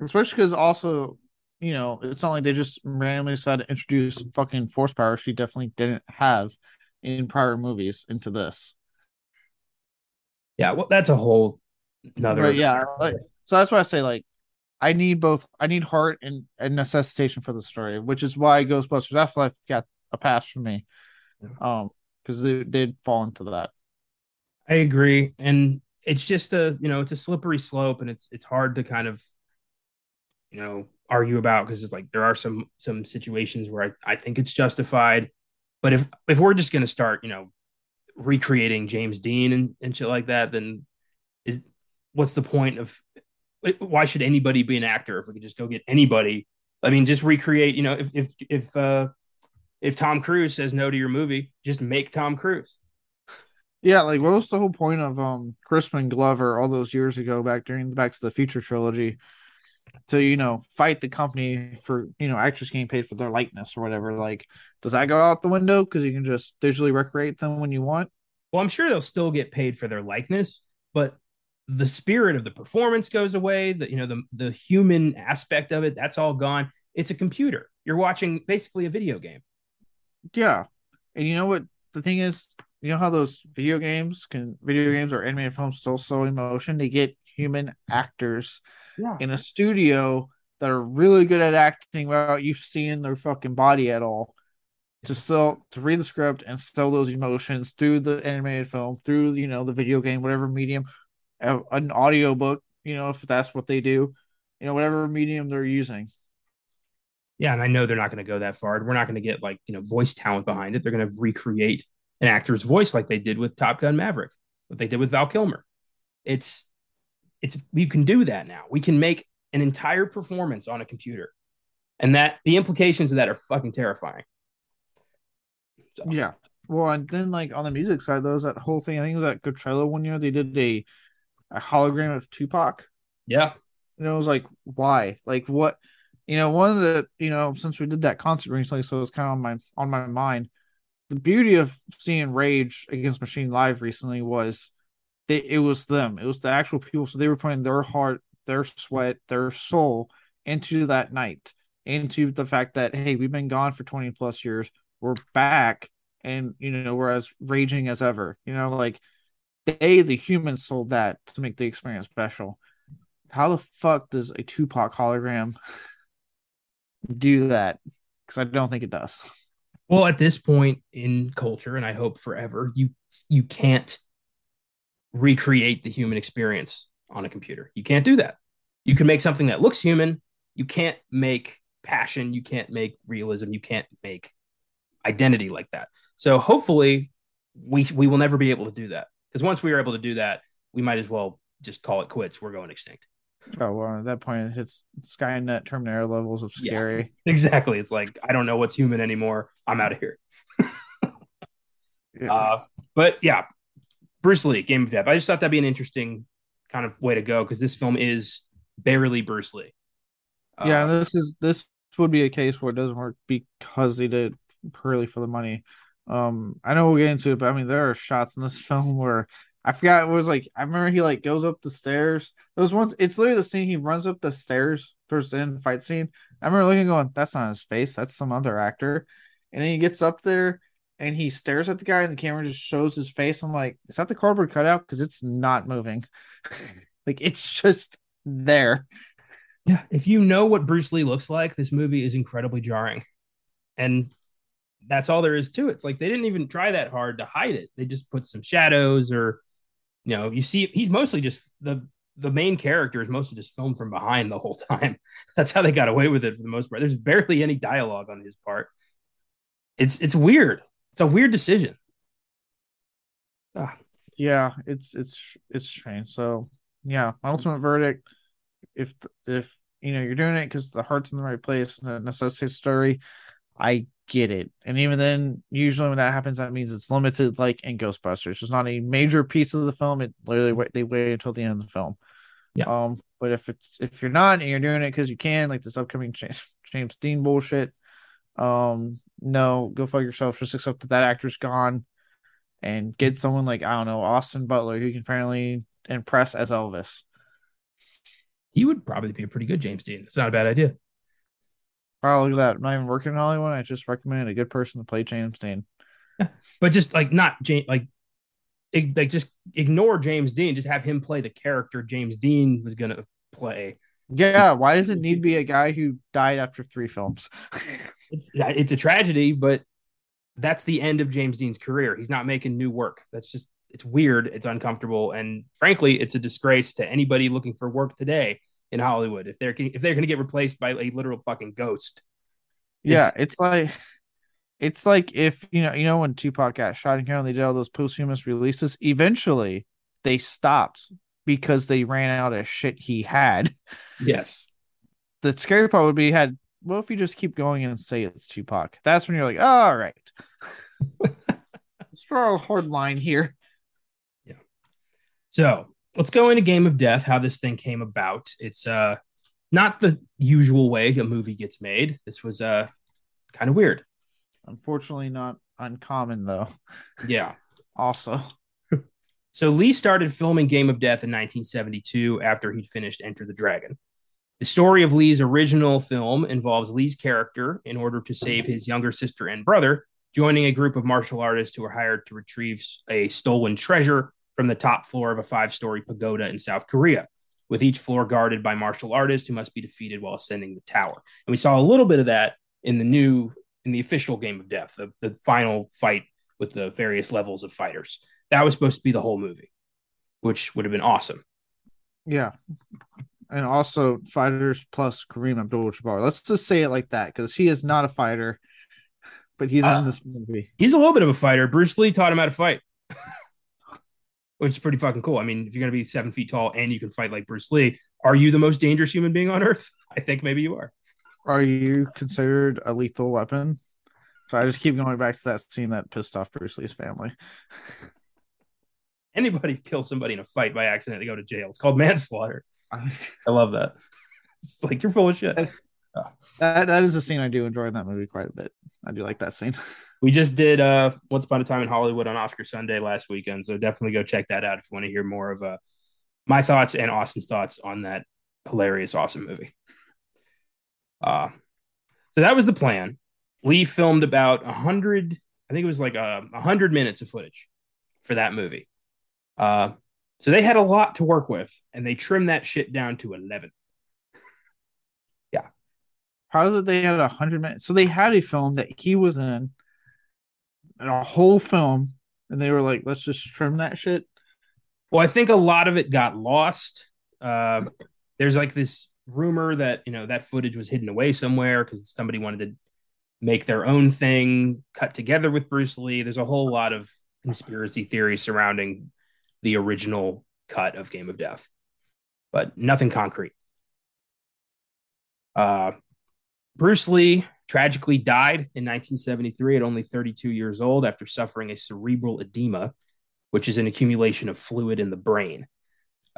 Especially because also you know, it's not like they just randomly decided to introduce fucking force power she definitely didn't have in prior movies into this. Yeah, well, that's a whole another. Yeah, like, so that's why I say like I need both. I need heart and, and necessitation for the story, which is why Ghostbusters Afterlife got a pass from me, um, because they did fall into that. I agree, and it's just a you know it's a slippery slope, and it's it's hard to kind of you know argue about because it's like there are some some situations where I, I think it's justified. But if if we're just gonna start, you know, recreating James Dean and, and shit like that, then is what's the point of why should anybody be an actor if we could just go get anybody? I mean, just recreate, you know, if if if uh if Tom Cruise says no to your movie, just make Tom Cruise. Yeah, like what was the whole point of um Crispin Glover all those years ago back during the Back to the Future trilogy? to you know fight the company for you know actors getting paid for their likeness or whatever like does that go out the window because you can just digitally recreate them when you want well i'm sure they'll still get paid for their likeness but the spirit of the performance goes away the you know the the human aspect of it that's all gone. It's a computer. You're watching basically a video game. Yeah. And you know what the thing is? You know how those video games can video games or animated films still slow emotion they get human actors yeah. in a studio that are really good at acting without you seeing their fucking body at all. to sell to read the script and sell those emotions through the animated film, through you know the video game, whatever medium, an audio book, you know if that's what they do, you know whatever medium they're using. Yeah, and I know they're not going to go that far. We're not going to get like you know voice talent behind it. They're going to recreate an actor's voice like they did with Top Gun Maverick, what they did with Val Kilmer. It's it's you can do that now. We can make an entire performance on a computer. And that the implications of that are fucking terrifying. So. Yeah. Well, and then like on the music side, there was that whole thing. I think it was at Coachella one year. They did a a hologram of Tupac. Yeah. And it was like, why? Like what? You know, one of the you know since we did that concert recently, so it's kind of on my on my mind. The beauty of seeing Rage Against Machine live recently was they it was them. It was the actual people. So they were putting their heart, their sweat, their soul into that night, into the fact that hey, we've been gone for twenty plus years we're back and you know we're as raging as ever you know like they the humans sold that to make the experience special. How the fuck does a tupac hologram (laughs) do that? Because i don't think it does. Well at this point in culture and i hope forever you you can't recreate the human experience on a computer. You can't do that. You can make something that looks human. You can't make passion. You can't make realism. You can't make identity like that. So hopefully we we will never be able to do that because once we were able to do that, we might as well just call it quits. We're going extinct. Oh well, at that point, it's Skynet Terminator levels of scary. Yeah, (laughs) exactly. It's like I don't know what's human anymore. I'm out of here. yeah. Uh, but yeah, Bruce Lee, Game of Death. I just thought that'd be an interesting kind of way to go because this film is barely Bruce Lee. Yeah, uh, this is this would be a case where it doesn't work because they did purely for the money. Um, I know we'll get into it, but I mean, there are shots in this (laughs) film where I forgot it was like. I remember he like goes up the stairs. Was once. It's literally the scene he runs up the stairs towards the end fight scene. I remember looking, going, "That's not his face. That's some other actor." And then he gets up there and he stares at the guy, and the camera just shows his face. I'm like, "Is that the cardboard cutout? Because it's not moving. (laughs) like it's just there." Yeah, if you know what Bruce Lee looks like, this movie is incredibly jarring. And that's all there is to it. It's like they didn't even try that hard to hide it. They just put some shadows or you know, you see he's mostly just the the main character is mostly just filmed from behind the whole (laughs) time. That's how they got away with it for the most part. There's barely any dialogue on his part. It's it's weird. It's a weird decision. Ah. Yeah, it's it's it's strange. So yeah, my ultimate verdict. If if you know you're doing it because the heart's in the right place and it necessitates story, I get it. And even then, usually when that happens, that means it's limited, like in Ghostbusters. It's not a major piece of the film. It literally wait, they wait until the end of the film. Yeah. Um, but if it's if you're not and you're doing it because you can, like this upcoming James, James Dean bullshit, um, no, go fuck yourself. Just accept that that actor's gone, and get someone like I don't know Austin Butler who can apparently impress as Elvis. He would probably be a pretty good James Dean. It's not a bad idea. Wow, look at that. I'm not even working in Hollywood. I just recommended a good person to play James Dean. Yeah. But just like not James, like, like just ignore James Dean. Just have him play the character James Dean was gonna play. Yeah, why does it need to be a guy who died after three films? (laughs) it's it's a tragedy, but that's the end of James Dean's career. He's not making new work. That's just it's weird, it's uncomfortable, and frankly, it's a disgrace to anybody looking for work today in Hollywood if they're if they're going to get replaced by a literal fucking ghost. It's, yeah, it's like it's like if you know you know when Tupac got shot in here and they did all those posthumous releases. Eventually, they stopped because they ran out of shit he had. Yes. The scary part would be had well if you just keep going and say it's Tupac. That's when you're like, oh, all right. (laughs) Let's draw a hard line here. Yeah. So let's go into Game of Death, how this thing came about. It's uh not the usual way a movie gets made. This was uh kind of weird. Unfortunately not uncommon though. (laughs) Yeah. also. so Lee started filming Game of Death in 1972 after he'd finished Enter the Dragon. The story of Lee's original film involves Lee's character, in order to save his younger sister and brother, joining a group of martial artists who are hired to retrieve a stolen treasure from the top floor of a five story pagoda in South Korea, with each floor guarded by martial artists who must be defeated while ascending the tower. And we saw a little bit of that in the new in the official game of death, the, the final fight with the various levels of fighters. That was supposed to be the whole movie, which would have been awesome. Yeah. And also fighters plus Kareem Abdul Jabbar. Let's just say it like that because he is not a fighter, but he's Uh, in this movie. He's a little bit of a fighter. Bruce Lee taught him how to fight, (laughs) which is pretty fucking cool. I mean, if you're going to be seven feet tall and you can fight like Bruce Lee, are you the most dangerous human being on earth? (laughs) I think maybe you are. Are you considered a lethal weapon? So I just keep going back to that scene that pissed off Bruce Lee's family. (laughs) Anybody kill somebody in a fight by accident, they go to jail. It's called manslaughter. I- I love that. (laughs) It's like you're full of shit. That that is a scene I do enjoy in that movie quite a bit. I do like that scene. (laughs) We just did uh Once Upon a Time in Hollywood on Oscar Sunday last weekend, so definitely go check that out if you want to hear more of uh my thoughts and Austin's thoughts on that hilarious, awesome movie. Uh so that was the plan. Lee filmed about a hundred, I think it was like a hundred minutes of footage for that movie. Uh so they had a lot to work with, and they trimmed that shit down to eleven. How is it they had a hundred minutes? So they had a film that he was in, and a whole film, and they were like, "Let's just trim that shit." Well, I think a lot of it got lost. Uh, there's like this rumor that you know that footage was hidden away somewhere because somebody wanted to make their own thing, cut together with Bruce Lee. There's a whole lot of conspiracy theories surrounding the original cut of Game of Death, but nothing concrete. Uh, Bruce Lee tragically died in 1973 at only 32 years old after suffering a cerebral edema, which is an accumulation of fluid in the brain.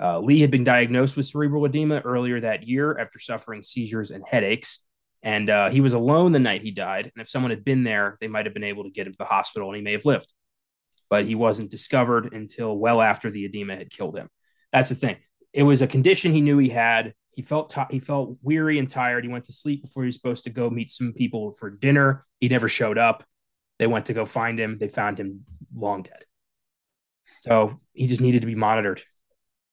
Uh, Lee had been diagnosed with cerebral edema earlier that year after suffering seizures and headaches. And uh, he was alone the night he died. And if someone had been there, they might have been able to get him to the hospital and he may have lived. But he wasn't discovered until well after the edema had killed him. That's the thing. It was a condition he knew he had. He felt t- he felt weary and tired. He went to sleep before he was supposed to go meet some people for dinner. He never showed up. They went to go find him. They found him long dead. So he just needed to be monitored.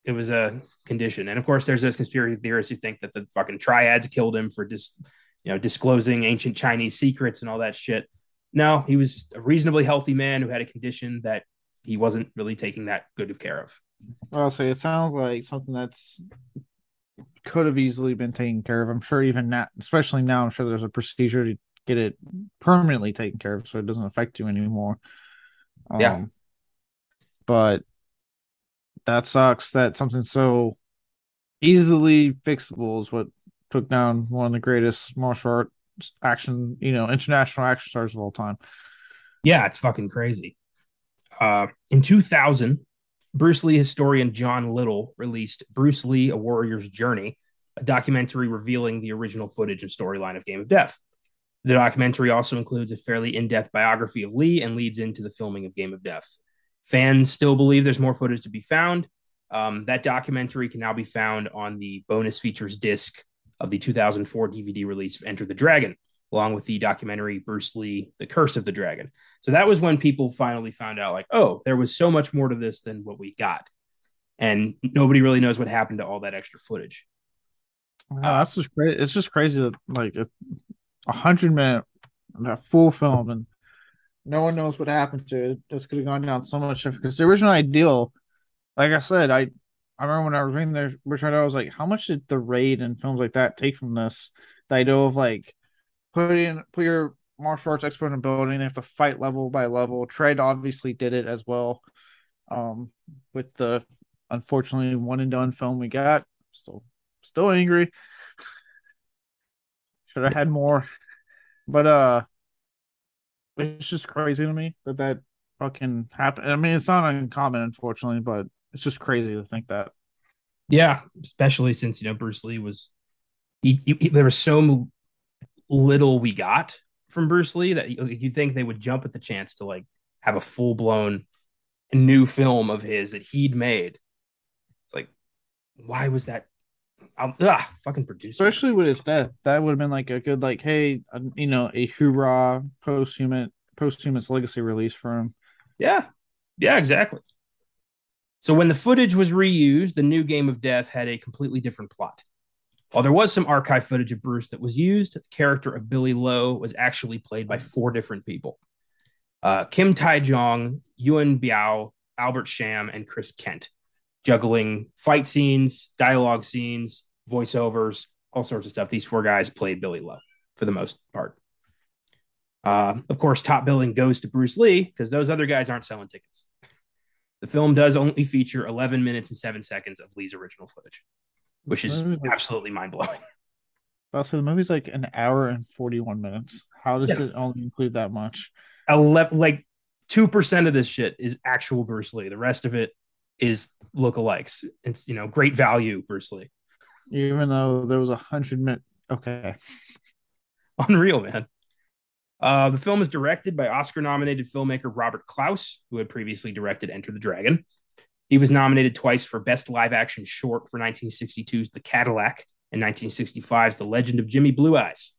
It was a condition, and of course, there's those conspiracy theorists who think that the fucking triads killed him for just you know disclosing ancient Chinese secrets and all that shit. No, he was a reasonably healthy man who had a condition that he wasn't really taking that good of care of. Well, so it sounds like something that's could have easily been taken care of. I'm sure even now, especially now, I'm sure there's a procedure to get it permanently taken care of so it doesn't affect you anymore. Um, Yeah. But that sucks that something so easily fixable is what took down one of the greatest martial arts action, you know, international action stars of all time. Yeah, it's fucking crazy. Uh, in 2000, Bruce Lee historian John Little released Bruce Lee: A Warrior's Journey, a documentary revealing the original footage and storyline of Game of Death. The documentary also includes a fairly in-depth biography of Lee and leads into the filming of Game of Death. Fans still believe there's more footage to be found. Um, that documentary can now be found on the bonus features disc of the 2004 DVD release of Enter the Dragon, along with the documentary Bruce Lee: The Curse of the Dragon. So that was when people finally found out, like, oh, there was so much more to this than what we got. And nobody really knows what happened to all that extra footage. No, that's just great. It's just crazy that like a, a hundred minute that full film and no one knows what happened to it. This could have gone down so much because the original ideal, like I said, I I remember when I was reading the Richard, I was like, how much did the raid and films like that take from this? The idea of like put in put your martial arts expert in a building, they have to fight level by level. Dredd obviously did it as well. Um with the unfortunately one and done film we got. Still still angry. Should have had more. But uh it's just crazy to me that that fucking happened. I mean, it's not uncommon, unfortunately, but it's just crazy to think that. Yeah, especially since you know Bruce Lee was he, he- there was so little we got from Bruce Lee that you, think they would jump at the chance to like have a full blown new film of his that he'd made. It's like, why was that? I'll, ah, fucking producer. Especially with his death, that would have been like a good, like, hey, uh, you know, a hoorah posthumous posthumous legacy release for him. Yeah. Yeah, exactly. So when the footage was reused, the new Game of Death had a completely different plot. While there was some archive footage of Bruce that was used, the character of Billy Lo was actually played by four different people uh, Kim Tai Jong, Yuen Biao, Albert Sham, and Chris Kent, juggling fight scenes, dialogue scenes, voiceovers, all sorts of stuff. These four guys played Billy Lo for the most part. Uh, of course, top billing goes to Bruce Lee because those other guys aren't selling tickets. The film does only feature 11 minutes and seven seconds of Lee's original footage, which is absolutely mind blowing. Also, (laughs) the movie's like an hour and 41 minutes. How does yeah. it only include that much? 11, like 2% of this shit is actual Bruce Lee. The rest of it is lookalikes. It's, you know, great value, Bruce Lee. Even though there was a hundred minute. Okay. (laughs) Unreal, man. Uh, the film is directed by Oscar nominated filmmaker Robert Clouse, who had previously directed Enter the Dragon. He was nominated twice for Best Live Action Short for 1962's The Cadillac and 1965's The Legend of Jimmy Blue Eyes.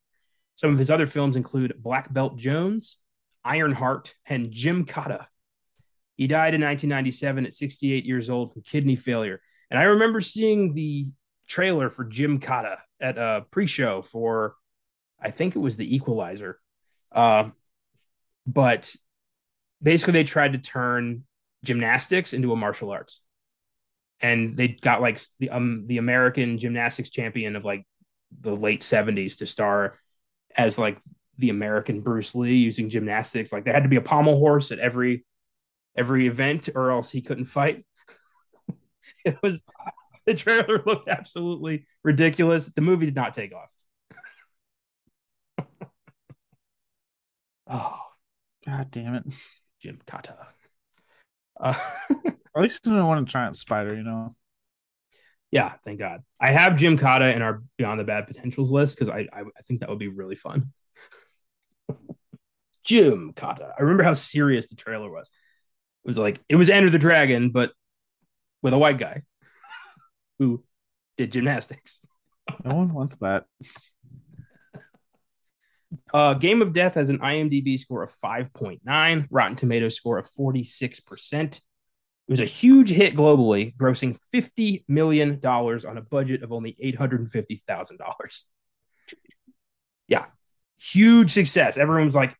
Some of his other films include Black Belt Jones, Ironheart, and Gymkata. He died in 1997 at 68 years old from kidney failure. And I remember seeing the trailer for Gymkata at a pre-show for, I think it was The Equalizer. Uh, but basically, they tried to turn gymnastics into a martial arts, and they got like the um the American gymnastics champion of like the late '70s to star as like the American Bruce Lee using gymnastics. Like there had to be a pommel horse at every every event, or else he couldn't fight. (laughs) it was the trailer looked absolutely ridiculous. The movie did not take off. (laughs) oh, god damn it, Gymkata. Uh, (laughs) At least I don't want to try out Spider, you know. Yeah, thank God. I have Gymkata in our Beyond the Bad Potentials list because I, I I think that would be really fun. (laughs) Gymkata. I remember how serious the trailer was. It was like it was Enter the Dragon, but with a white guy who did gymnastics. No one wants that. Uh, Game of Death has an IMDb score of 5.9, Rotten Tomatoes score of 46%. It was a huge hit globally, grossing $50 million on a budget of only $850,000. Yeah, huge success. Everyone was like,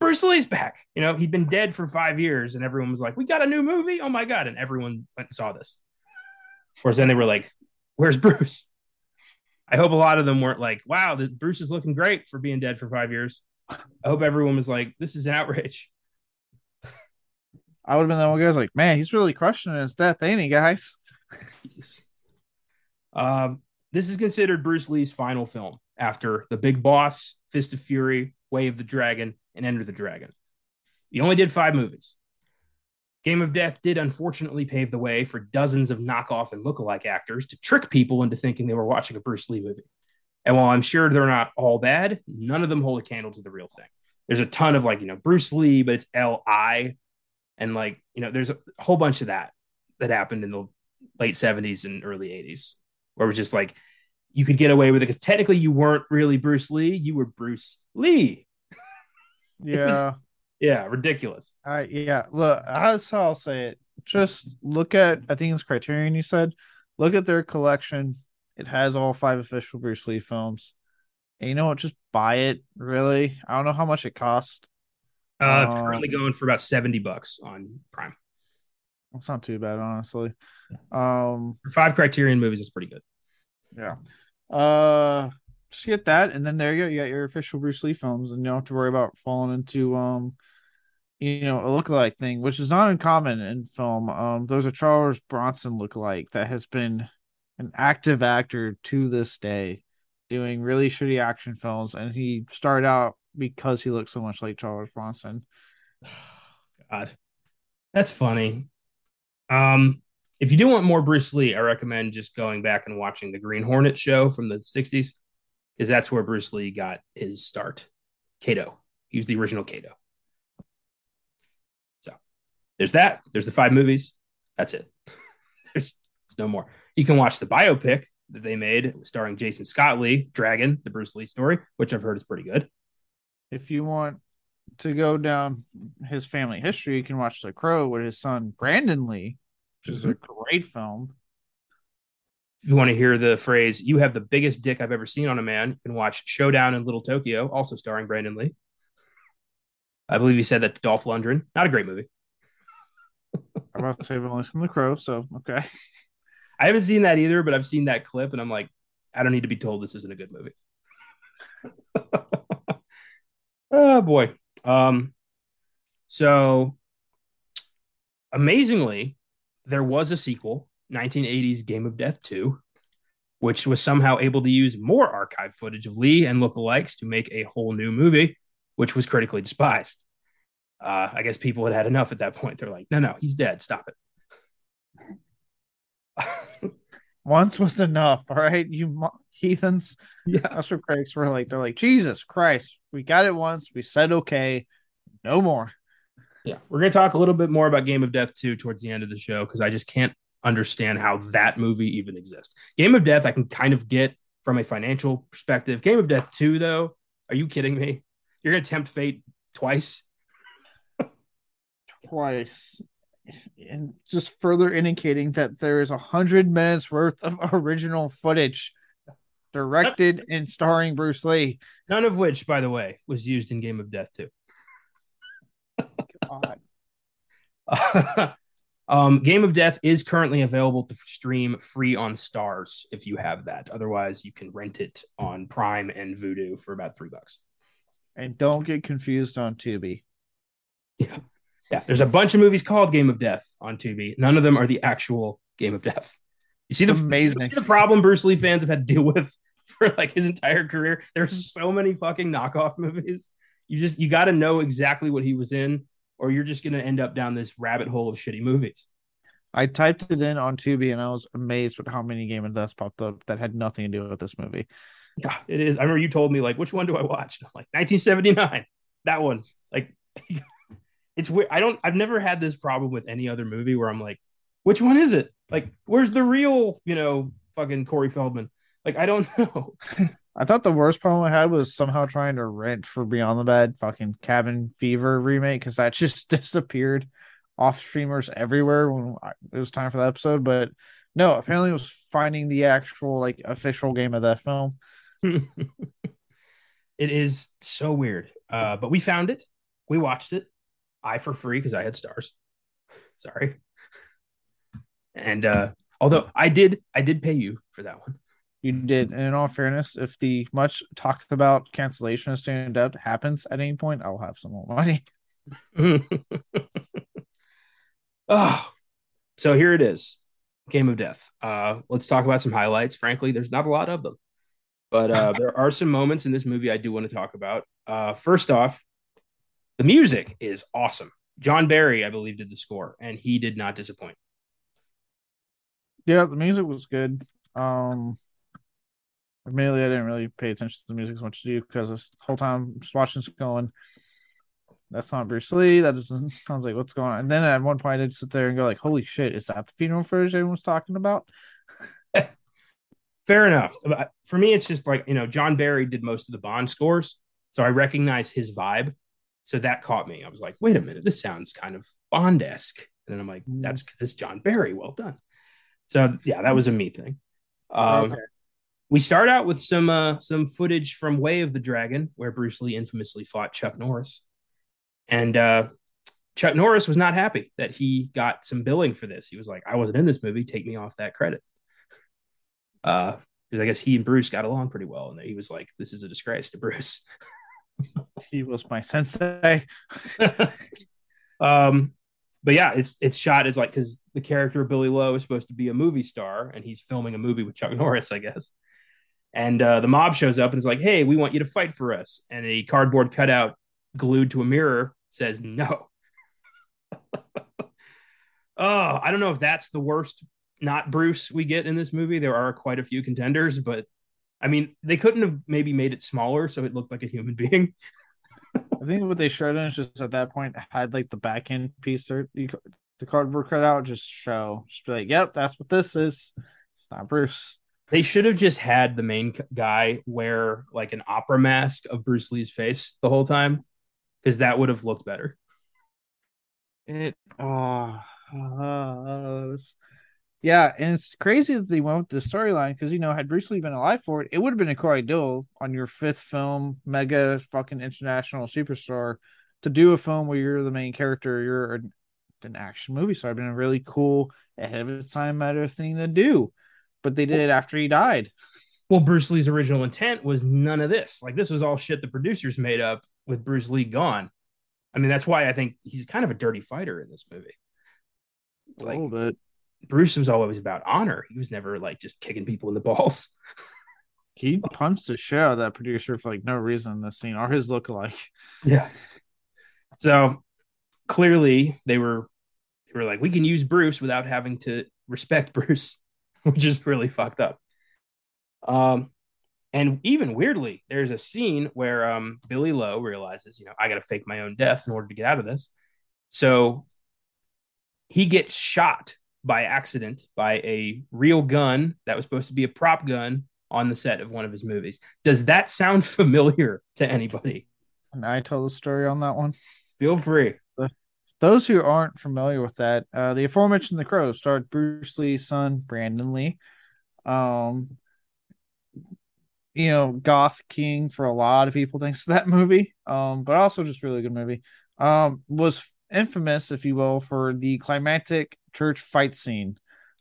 Bruce Lee's back. You know, he'd been dead for five years, and everyone was like, "We got a new movie! Oh my god!" And everyone went and saw this. Whereas then they were like, "Where's Bruce?" I hope a lot of them weren't like, "Wow, the, Bruce is looking great for being dead for five years." I hope everyone was like, "This is an outrage." I would have been the one guy was like, "Man, he's really crushing his death, ain't he, guys?" Jesus. Um, this is considered Bruce Lee's final film after The Big Boss, Fist of Fury, Way of the Dragon, and Enter the Dragon. He only did five movies. Game of Death did unfortunately pave the way for dozens of knockoff and lookalike actors to trick people into thinking they were watching a Bruce Lee movie. And while I'm sure they're not all bad, none of them hold a candle to the real thing. There's a ton of like, you know, Bruce Lee, but it's L I. And like, you know, there's a whole bunch of that that happened in the late 70s and early 80s where it was just like you could get away with it because technically you weren't really Bruce Lee, you were Bruce Lee. (laughs) Yeah. Yeah, ridiculous. Uh, yeah, look, that's how I'll say it. Just look at, I think it's Criterion you said. Look at their collection. It has all five official Bruce Lee films. And you know what? Just buy it, really. I don't know how much it cost. Uh, um, currently going for about 70 bucks on Prime. That's not too bad, honestly. Um, for five Criterion movies, it's pretty good. Yeah. Uh, just get that, and then there you go. You got your official Bruce Lee films, and you don't have to worry about falling into um, you know, a lookalike thing, which is not uncommon in film. Um, there's a Charles Bronson lookalike that has been an active actor to this day, doing really shitty action films, and he started out because he looked so much like Charles Bronson. (sighs) God, that's funny. Um, if you do want more Bruce Lee, I recommend just going back and watching the Green Hornet show from the 60s because that's where Bruce Lee got his start. Kato. He was the original Kato. So there's that. There's the five movies. That's it. (laughs) there's, there's no more. You can watch the biopic that they made starring Jason Scott Lee, Dragon, the Bruce Lee story, which I've heard is pretty good. If you want to go down his family history, you can watch The Crow with his son Brandon Lee, which mm-hmm. is a mm-hmm. great film. If you want to hear the phrase, you have the biggest dick I've ever seen on a man, you can watch Showdown in Little Tokyo, also starring Brandon Lee. I believe he said that to Dolph Lundgren. Not a great movie. (laughs) I'm about to say I've only seen The Crow, so okay. I haven't seen that either, but I've seen that clip and I'm like, I don't need to be told this isn't a good movie. (laughs) oh boy. Um, so amazingly, there was a sequel, 1980s Game of Death 2, which was somehow able to use more archive footage of Lee and lookalikes to make a whole new movie, which was critically despised. Uh, I guess people had had enough at that point. They're like, no, no, he's dead. Stop it. (laughs) Once was enough. All right, you heathens. Yeah, that's what critics were like. They're like, Jesus Christ, we got it once. We said okay, no more. Yeah, we're gonna talk a little bit more about Game of Death 2 towards the end of the show because I just can't understand how that movie even exists. Game of Death, I can kind of get from a financial perspective. Game of Death 2, though, are you kidding me? You're gonna tempt fate twice. (laughs) twice and just further indicating that there is a hundred minutes worth of original footage directed and starring Bruce Lee. None of which, by the way, was used in Game of Death 2. (laughs) (laughs) um, Game of Death is currently available to stream free on Starz if you have that. Otherwise, you can rent it on Prime and Vudu for about three bucks. And don't get confused on Tubi. (laughs) Yeah. Yeah. There's a bunch of movies called Game of Death on Tubi. None of them are the actual Game of Death. You see the amazing see the problem Bruce Lee fans have had to deal with (laughs) for like his entire career. There's so many fucking knockoff movies. You just you got to know exactly what he was in, or you're just gonna end up down this rabbit hole of shitty movies. I typed it in on Tubi and I was amazed with how many Game of Death popped up that had nothing to do with this movie. Yeah, it is. I remember you told me like, which one do I watch? I'm like 1979. That one. Like, (laughs) it's weird. I don't. I've never had this problem with any other movie where I'm like, which one is it? Like, where's the real, you know, fucking Corey Feldman? Like, I don't (laughs) know. I thought the worst problem I had was somehow trying to rent for Beyond the Bad fucking Cabin Fever remake because that (laughs) just disappeared off streamers everywhere when it was time for the episode. But no, apparently it was finding the actual like official game of that film. (laughs) it is so weird. Uh, but we found it. We watched it. I for free because I had Starz. Sorry. And uh, although I did, I did pay you for that one. You did. And in all fairness, if the much talked about cancellation of stand up happens at any point, I'll have some more money. oh, (laughs) (laughs) so here it is Game of Death. Uh, let's talk about some highlights. Frankly, there's not a lot of them, but uh, there are some moments in this movie I do want to talk about. Uh, first off, the music is awesome. John Barry, I believe, did the score, and he did not disappoint. Yeah, the music was good. Um, admittedly, I didn't really pay attention to the music as much as you because this whole time I'm just watching this going, that's not Bruce Lee. That doesn't (laughs) sounds like what's going on. And then at one point I did sit there and go like, holy shit, is that the funeral footage everyone was talking about? Fair enough. For me, it's just like, you know, John Barry did most of the Bond scores. So I recognize his vibe. So that caught me. I was like, wait a minute, this sounds kind of Bond esque. And then I'm like, mm. that's because it's John Barry. Well done. So yeah, that was a me thing. Um, okay. We start out with some uh, some footage from Way of the Dragon, where Bruce Lee infamously fought Chuck Norris, and uh, Chuck Norris was not happy that he got some billing for this. He was like, "I wasn't in this movie. Take me off that credit." Uh, because I guess he and Bruce got along pretty well, and he was like, "This is a disgrace to Bruce." (laughs) he was my sensei. (laughs) um, but yeah, it's it's shot as like because the character of Billy Lo is supposed to be a movie star, and he's filming a movie with Chuck Norris, I guess. And uh, the mob shows up and is like, "Hey, we want you to fight for us." And a cardboard cutout glued to a mirror says no. (laughs) oh, I don't know if that's the worst not Bruce we get in this movie. There are quite a few contenders, but I mean, they couldn't have maybe made it smaller so it looked like a human being. (laughs) I think what they showed in just at that point had like the back end piece or the cardboard cutout just show, just be like, "Yep, that's what this is." It's not Bruce. They should have just had the main guy wear like an opera mask of Bruce Lee's face the whole time, because that would have looked better. It oh, uh, Yeah, and it's crazy that they went with the storyline because you know had Bruce Lee been alive for it, it would have been a cool idea on your fifth film, mega fucking international superstar, to do a film where you're the main character, you're an, an action movie. So it'd been a really cool ahead of its time matter thing to do, but they did it after he died. Well, Bruce Lee's original intent was none of this. Like this was all shit the producers made up with Bruce Lee gone. I mean, that's why I think he's kind of a dirty fighter in this movie. It's like bit. Bruce was always about honor. He was never like just kicking people in the balls. (laughs) He punched the shit out of that producer for like no reason in this scene, or his look like. Yeah. So clearly they were they were like, we can use Bruce without having to respect (laughs) Bruce, (laughs) which is really fucked up. Um, and even weirdly, there's a scene where um Billy Lo realizes, you know, I got to fake my own death in order to get out of this. So he gets shot by accident by a real gun that was supposed to be a prop gun on the set of one of his movies. Does that sound (laughs) familiar to anybody? Can I tell the story on that one? Feel free. Those who aren't familiar with that, uh, the aforementioned The Crow starred Bruce Lee's son, Brandon Lee. Um, you know, Goth King for a lot of people thanks to that movie. Um, but also just really good movie. Um, was infamous, if you will, for the climactic church fight scene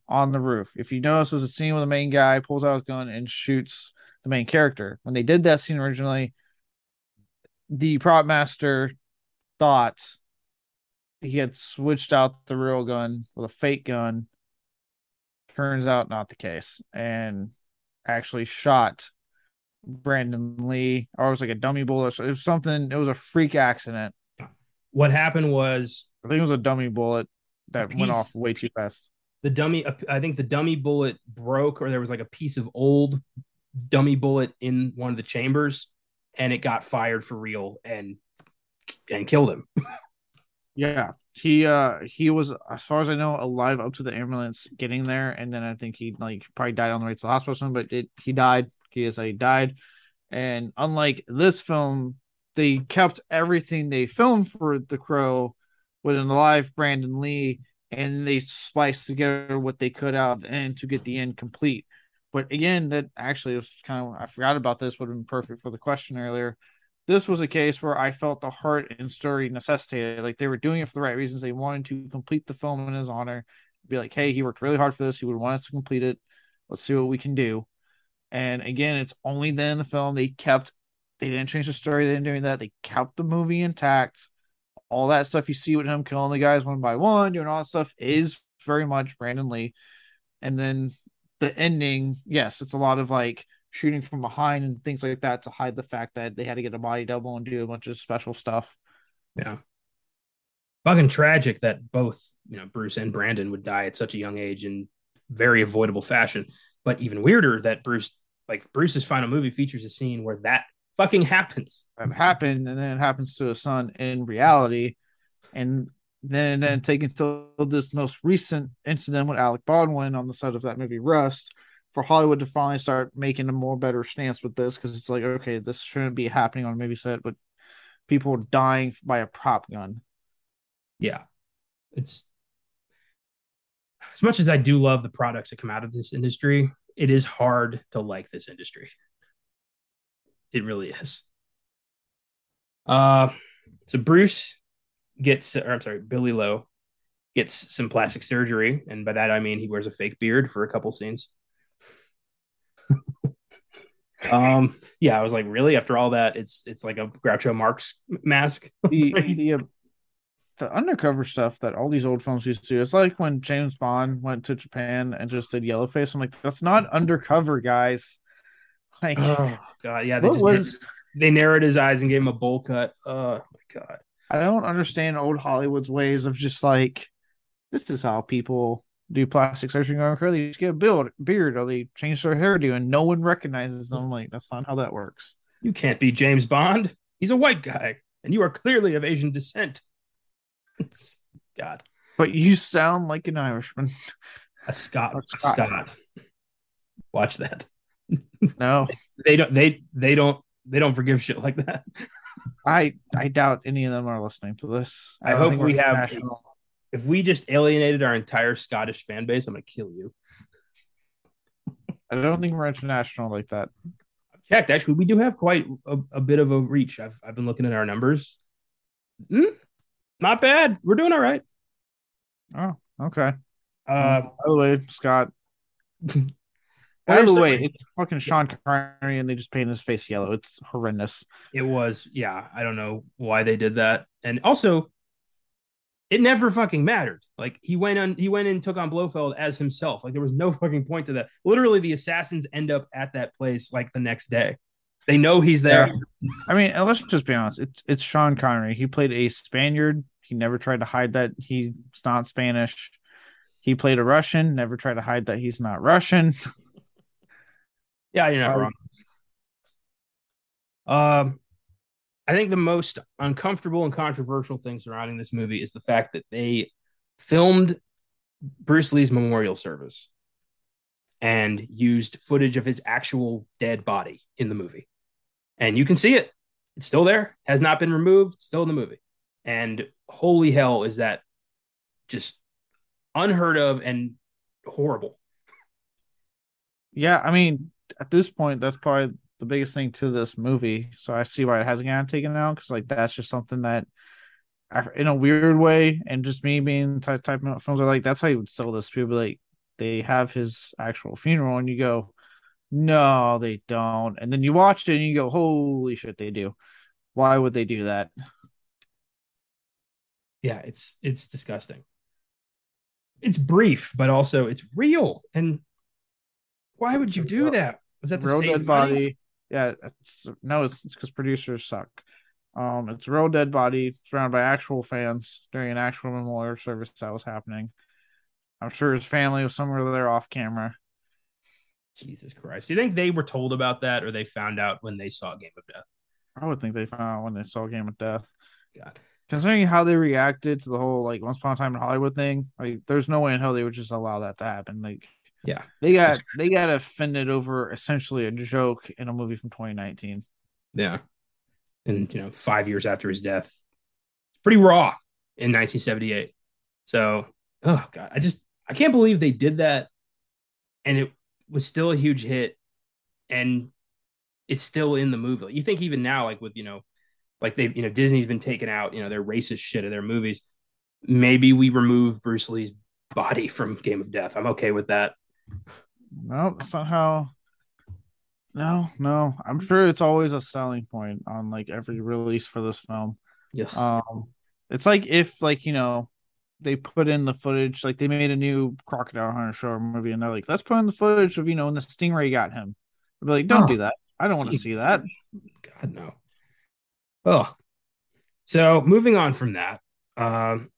on the roof. If you notice, there's a scene where the main guy pulls out his gun and shoots the main character. When they did that scene originally, the prop master thought he had switched out the real gun with a fake gun. Turns out not the case, and actually shot Brandon Lee, or it was like a dummy bullet. It was something. It was a freak accident. What happened was, I think it was a dummy bullet that piece, went off way too fast. The dummy, I think the dummy bullet broke, or there was like a piece of old dummy bullet in one of the chambers, and it got fired for real and and killed him. (laughs) yeah, he uh he was as far as I know alive up to the ambulance getting there, and then I think he like probably died on the way to the hospital. But it he died. He is he died, and unlike this film, they kept everything they filmed for The Crow with an alive Brandon Lee, and they spliced together what they could out end to get the end complete. But again, that actually was kind of I forgot about this. Would have been perfect for the question earlier. This was a case where I felt the heart and story necessitated. Like they were doing it for the right reasons. They wanted to complete the film in his honor. Be like, hey, he worked really hard for this. He would want us to complete it. Let's see what we can do. And again, it's only then in the film they kept. They didn't change the story. They didn't do that. They kept the movie intact all that stuff you see with him killing the guys one by one, doing all that stuff is very much Brandon Lee. And then the ending, yes, it's a lot of like shooting from behind and things like that to hide the fact that they had to get a body double and do a bunch of special stuff. Yeah. Fucking tragic that both, you know, Bruce and Brandon would die at such a young age in very avoidable fashion. But even weirder that Bruce, like Bruce's final movie features a scene where that fucking happens. That happened, and then it happens to his son in reality, and then then taking to this most recent incident with Alec Baldwin on the set of that movie Rust for Hollywood to finally start making a more better stance with this because it's like okay, this shouldn't be happening on a movie set, but people dying by a prop gun. Yeah, it's as much as I do love the products that come out of this industry, it is hard to like this industry. It really is. Uh, so Bruce gets, or I'm sorry, Billy Lo gets some plastic surgery, and by that I mean he wears a fake beard for a couple scenes. Um, yeah, I was like, really? After all that, it's it's like a Groucho Marx mask. (laughs) the, the, uh, the undercover stuff that all these old films used to do. It's like when James Bond went to Japan and just did yellowface. I'm like, that's not undercover, guys. Like, (sighs) oh god, yeah. They, just, was, they narrowed his eyes and gave him a bowl cut. Oh my god. I don't understand old Hollywood's ways of just like this is how people do plastic surgery on curly. They just get a build, beard or they change their hairdo and no one recognizes them. Like that's not how that works. You can't be James Bond. He's a white guy, and you are clearly of Asian descent. It's (laughs) God. But you sound like an Irishman. A Scot. A Scot. Scot. Watch that. (laughs) No, they don't. They they don't. They don't forgive shit like that. I I doubt any of them are listening to this. I, I hope we have. If we just alienated our entire Scottish fan base, I'm gonna kill you. I don't think we're international like that. I've checked. Actually, we do have quite a, a bit of a reach. I've I've been looking at our numbers. Mm, not bad. We're doing all right. Oh, okay. Uh, By the way, Scott. (laughs) By the way, it's fucking Sean Connery, and they just painted his face yellow. It's horrendous. It was, yeah. I don't know why they did that, and also, it never fucking mattered. Like he went on, he went and took on Blofeld as himself. Like there was no (laughs) fucking point to that. Literally, the assassins end up at that place like the next day. They know he's there. Yeah. I mean, let's just be honest. It's it's Sean Connery. He played a Spaniard. He never tried to hide that he's not Spanish. He played a Russian. Never tried to hide that he's not Russian. (laughs) Yeah, you're not um, wrong. Um, I think the most uncomfortable and controversial thing surrounding this movie is the fact that they filmed Bruce Lee's memorial service and used footage of his actual dead body in the movie. And you can see it. It's still there, has not been removed, still in the movie. And holy hell, is that just unheard of and horrible. Yeah, I mean, at this point, that's probably the biggest thing to this movie. So I see why it hasn't gotten taken out because like that's just something that, in a weird way, and just me being type type of films are like that's how you would sell this. People like they have his actual funeral, and you go, no, they don't, and then you watch it and you go, holy shit, they do. Why would they do that? Yeah, it's it's disgusting. It's brief, but also it's real and why would you do that? Was that the real dead body? Yeah, it's no, it's because producers suck. Um, it's real dead body surrounded by actual fans during an actual memorial service that was happening. I'm sure his family was somewhere there off camera. Jesus Christ! Do you think they were told about that, or they found out when they saw Game of Death? I would think they found out when they saw Game of Death. God, considering how they reacted to the whole like Once Upon a Time in Hollywood thing, like there's no way in hell they would just allow that to happen. Like yeah, they got they got offended over essentially a joke in a movie from 2019. Yeah, and you know, five years after his death, it's pretty raw in 1978. So, oh god, I just I can't believe they did that, and it was still a huge hit, and it's still in the movie. You think even now, like with you know, like they you know Disney's been taken out you know their racist shit of their movies. Maybe we remove Bruce Lee's body from Game of Death. I'm okay with that. No, somehow. No, no. I'm sure it's always a selling point on like every release for this film. Yes. Um, it's like if like you know they put in the footage, like they made a new Crocodile Hunter show movie, and they're like, let's put in the footage of you know when the stingray got him. I'd be like, don't oh, do that. I don't want to see that. God no. Oh, so moving on from that, um,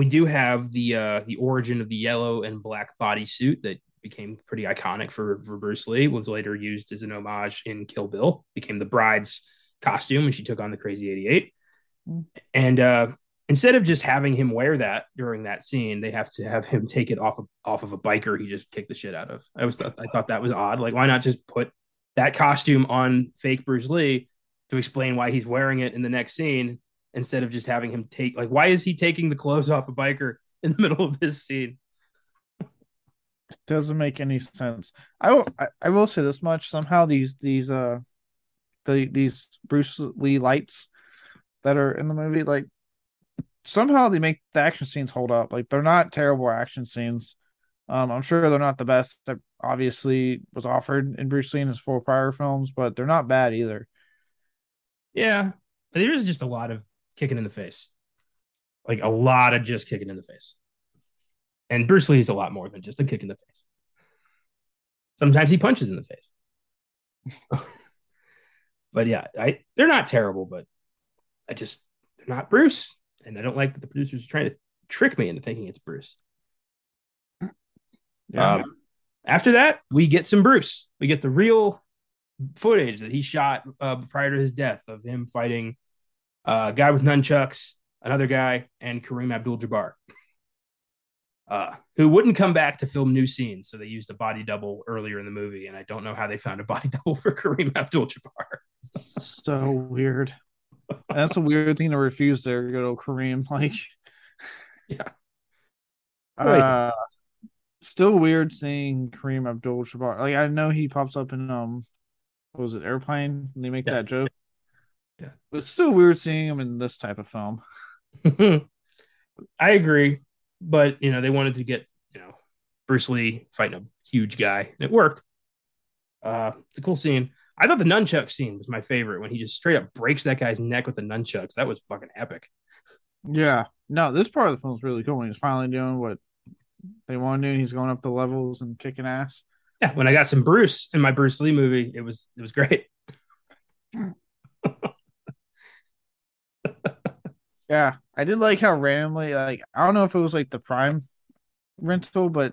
we do have the uh, the origin of the yellow and black bodysuit that became pretty iconic for, for Bruce Lee. Was later used as an homage in Kill Bill. Became the bride's costume when she took on the Crazy Eighty Eight. Mm. And uh, instead of just having him wear that during that scene, they have to have him take it off of off of a biker he just kicked the shit out of. I was thought I thought that was odd. Like, why not just put that costume on fake Bruce Lee to explain why he's wearing it in the next scene instead of just having him take like why is he taking the clothes off a biker in the (laughs) middle of this scene? it Doesn't make any sense. I will I, I will say this much. Somehow these these uh the these Bruce Lee lights that are in the movie, like somehow they make the action scenes hold up. Like they're not terrible action scenes. Um, I'm sure they're not the best that obviously was offered in Bruce Lee in his four prior films, but they're not bad either. Yeah, there is just a lot of kicking in the face. Like a lot of just kicking in the face. And Bruce Lee is a lot more than just a kick in the face. Sometimes he punches in the face. (laughs) but yeah, I they're not terrible, but I just they're not Bruce. And I don't like that the producers are trying to trick me into thinking it's Bruce. Yeah. Um, after that, we get some Bruce. We get the real footage that he shot uh, prior to his death of him fighting uh, a guy with nunchucks, another guy, and Kareem Abdul-Jabbar, uh, who wouldn't come back to film new scenes. So they used a body double earlier in the movie, and I don't know how they found a body (laughs) double for Kareem Abdul-Jabbar. so weird. that's a weird thing to refuse there, good old Kareem. (laughs) Like, Yeah. uh, still weird seeing Kareem Abdul Jabbar. Like, I know he pops up in um, what was it, Airplane? And they make Yeah. that joke. Yeah. But it's still weird seeing him in this type of film. (laughs) I agree, but you know they wanted to get you know Bruce Lee fighting a huge guy, and it worked. Uh, it's a cool scene. I thought the nunchuck scene was my favorite when he just straight up breaks that guy's neck with the nunchucks. That was fucking epic. Yeah. No, this part of the film is really cool when he's finally doing what they want to do. He's going up the levels and kicking ass. Yeah, when I got some Bruce in my Bruce Lee movie, it was it was great. (laughs) Yeah. I did like how randomly, like, I don't know if it was like the Prime rental, but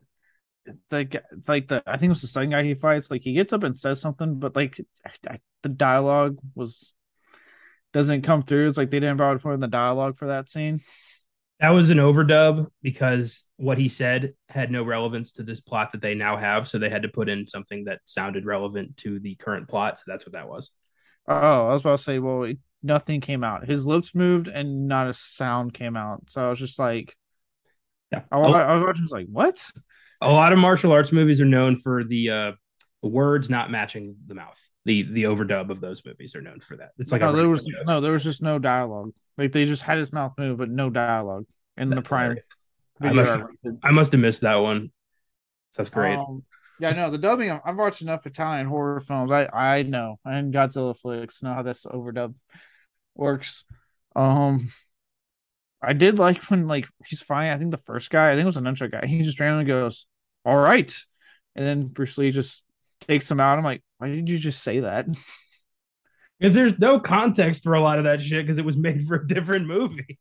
like, it's like the, I think it was the second guy he fights. Like, he gets up and says something, but like, I, the dialogue was, doesn't come through. It's like they didn't bother putting the dialogue for that scene. That was an overdub because what he said had no relevance to this plot that they now have, so they had to put in something that sounded relevant to the current plot. So that's what that was. Oh, I was about to say, well, it, nothing came out. His lips moved and not a sound came out. So I was just like, Yeah, I, wa- I was watching, I was like, what? a lot of martial arts movies are known for the uh words not matching the mouth. The the overdub of those movies are known for that. It's like no, there was no, there was just no dialogue. Like they just had his mouth move, but no dialogue in the prime. I must have- I must have missed that one. That's great. Um, yeah, no, the dubbing. I've watched enough Italian horror films. I I know, and Godzilla flicks know how this overdub works. Um, I did like when like he's fine. I think the first guy, I think it was a nunchuck guy. He just randomly goes, "All right," and then Bruce Lee just takes him out. I'm like, why did you just say that? (laughs) Because there's no context for a lot of that shit because it was made for a different movie.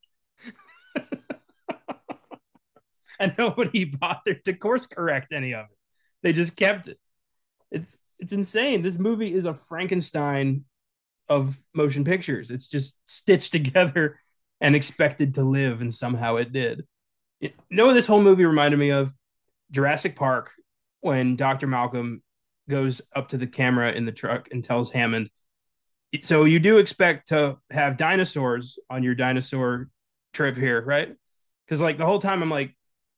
(laughs) and nobody bothered to course correct any of it. They just kept it. It's it's insane. This movie is a Frankenstein of motion pictures. It's just stitched (laughs) together and expected to live, and somehow it did. You know this whole movie reminded me of? Jurassic Park, when Dr. Malcolm goes up to the camera in the truck and tells Hammond, so you do expect to have dinosaurs on your dinosaur trip here, right? Because like the whole time I'm like,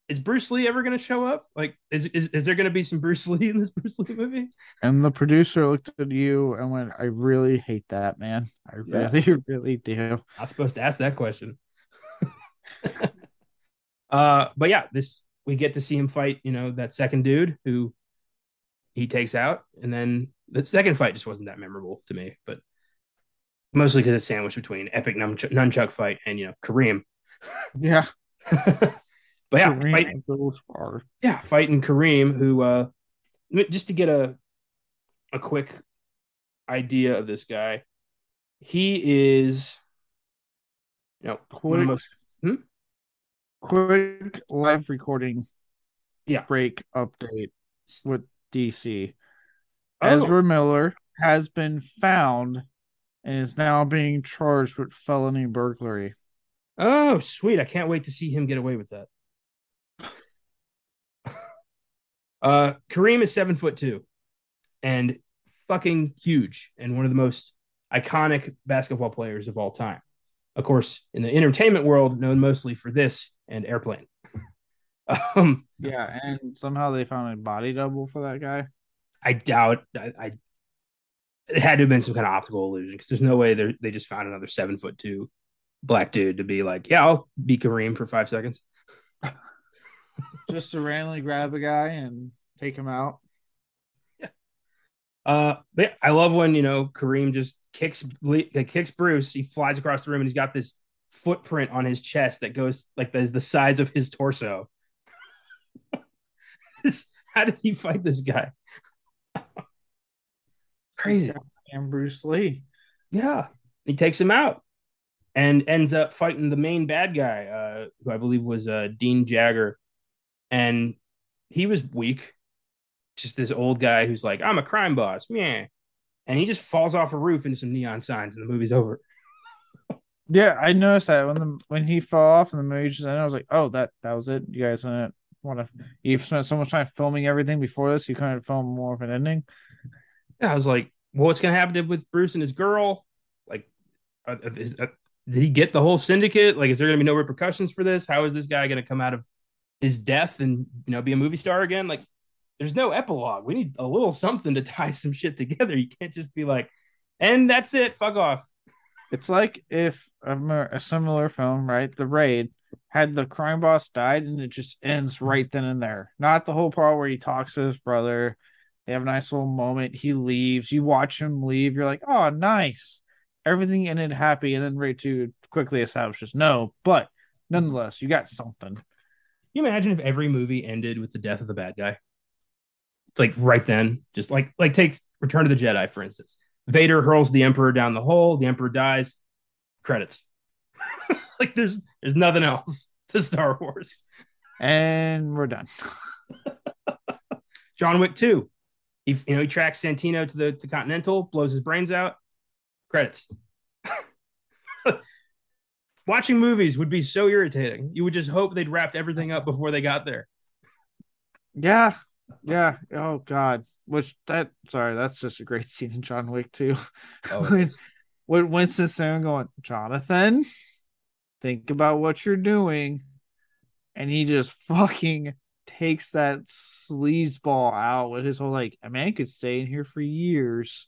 is Bruce Lee ever going to show up? Like, is, is is there going to be some Bruce Lee in this (laughs) Bruce Lee movie? And the producer looked at you and went, I really hate that, man. I Yeah. really, (laughs) really do. Not supposed to ask that question. (laughs) uh, but yeah, this we get to see him fight. You know that second dude who he takes out, and then the second fight just wasn't that memorable to me, but mostly because it's sandwiched between epic nunchuck, nunchuck fight and you know Kareem. Yeah. But yeah, Kareem fight, yeah, fighting Kareem, who uh, just to get a a quick idea of this guy, he is, you know, one of the Quick, most quick live recording Yeah. break update with DC. Oh. Ezra Miller has been found and is now being charged with felony burglary. Oh, sweet! I can't wait to see him get away with that. Uh, Kareem is seven foot two, and fucking huge, and one of the most iconic basketball players of all time. Of course, in the entertainment world, known mostly for this and Airplane. (laughs) um, Yeah, and somehow they found a body double for that guy. I doubt. I, I it had to have been some kind of optical illusion because there's no way they they just found another seven foot two black dude to be like, yeah, I'll be Kareem for five seconds. Just to randomly grab a guy and take him out. Yeah. Uh, but yeah, I love when you know Kareem just kicks kicks Bruce. He flies across the room and he's got this footprint on his chest that goes like that is the size of his torso. (laughs) How did he fight this guy? Crazy. And Bruce Lee. Yeah, he takes him out and ends up fighting the main bad guy, uh, who I believe was uh, Dean Jagger, and he was weak. Just this old guy who's like, "I'm a crime boss, yeah," and he just falls off a roof into some neon signs, and the movie's over. (laughs) Yeah, I noticed that when the when he fell off in the movie just ended, I was like, oh, that that was it. You guys didn't want to. You spent so much time filming everything before this, you couldn't film more of an ending. Yeah, I was like, well, "What's gonna happen with Bruce and his girl? Like, uh, is, uh, did he get the whole syndicate? Like, is there to be no repercussions for this? How is this guy to come out of his death and you know be a movie star again? Like, there's no epilogue. We need a little something to (laughs) tie some shit together. You can't just be like, and that's it. Fuck off. It's like if a, similar film, right? The Raid had the crime boss died and it just ends right then and there. Not the whole part where he talks to his brother. They have a nice little moment. He leaves. You watch him leave. You're like, oh, nice. Everything ended happy. And then Raid 2 quickly establishes no, but nonetheless, you got something. Can you imagine if every movie ended with the death of the bad guy? It's Like right then, just like like takes Return of the Jedi, for instance. Vader hurls the Emperor down the hole. The Emperor dies. Credits. (laughs) like there's there's nothing else to Star Wars. And we're done. John Wick 2. He you know he tracks Santino to the, the Continental, blows his brains out. Credits. (laughs) Watching movies would be so irritating. You would just hope they'd wrapped everything up before they got there. Yeah. Yeah. Oh God which that sorry, that's just a great (laughs) scene in John Wick too. Oh, when, when Winston's there going, Jonathan, think about what you're doing, and he just fucking takes that sleazeball out with his whole like, a man could stay in here for years.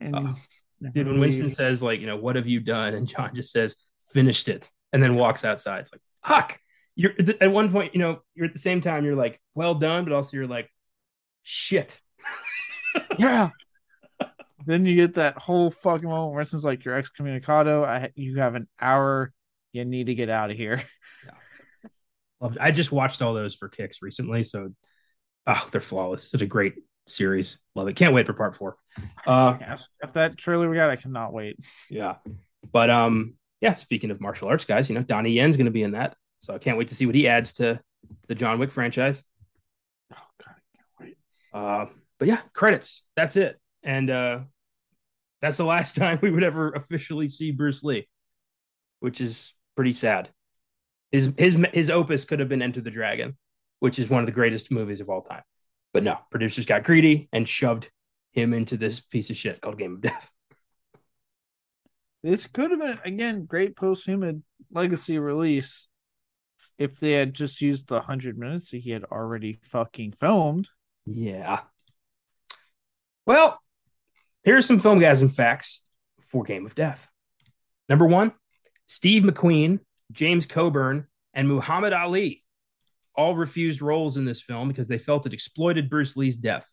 And uh, dude, when Winston says like, you know, what have you done, and John just says, finished it, and then walks outside. It's like, fuck. You're at one point, you know, you're at the same time, you're like, well done, but also you're like, shit (laughs) yeah. then you get that whole fucking moment where it's like you're excommunicado. I you have an hour. You need to get out of here. Yeah. I just watched all those for kicks recently, so oh, they're flawless. Such a great series. Love it. Can't wait for part four. (laughs) Uh, yeah, if that trailer we got, I cannot wait. Yeah, but um, yeah. Speaking of martial arts guys, you know Donnie Yen's going to be in that, so I can't wait to see what he adds to the John Wick franchise. Oh God, I can't wait. Uh, but yeah, credits. That's it. And uh, that's the last (laughs) time we would ever officially see Bruce Lee, which is pretty sad. His his his opus could have been Enter the Dragon, which is one of the greatest movies of all time. But no, producers got greedy and shoved him into this piece of shit called Game of Death. This could have been again great post-human legacy release if they had just used the hundred minutes that he had already fucking filmed. Yeah. Well, here's some film guys and facts for Game of Death. Number one, Steve McQueen, James Coburn, and Muhammad Ali all refused roles in this film because they felt it exploited Bruce Lee's death.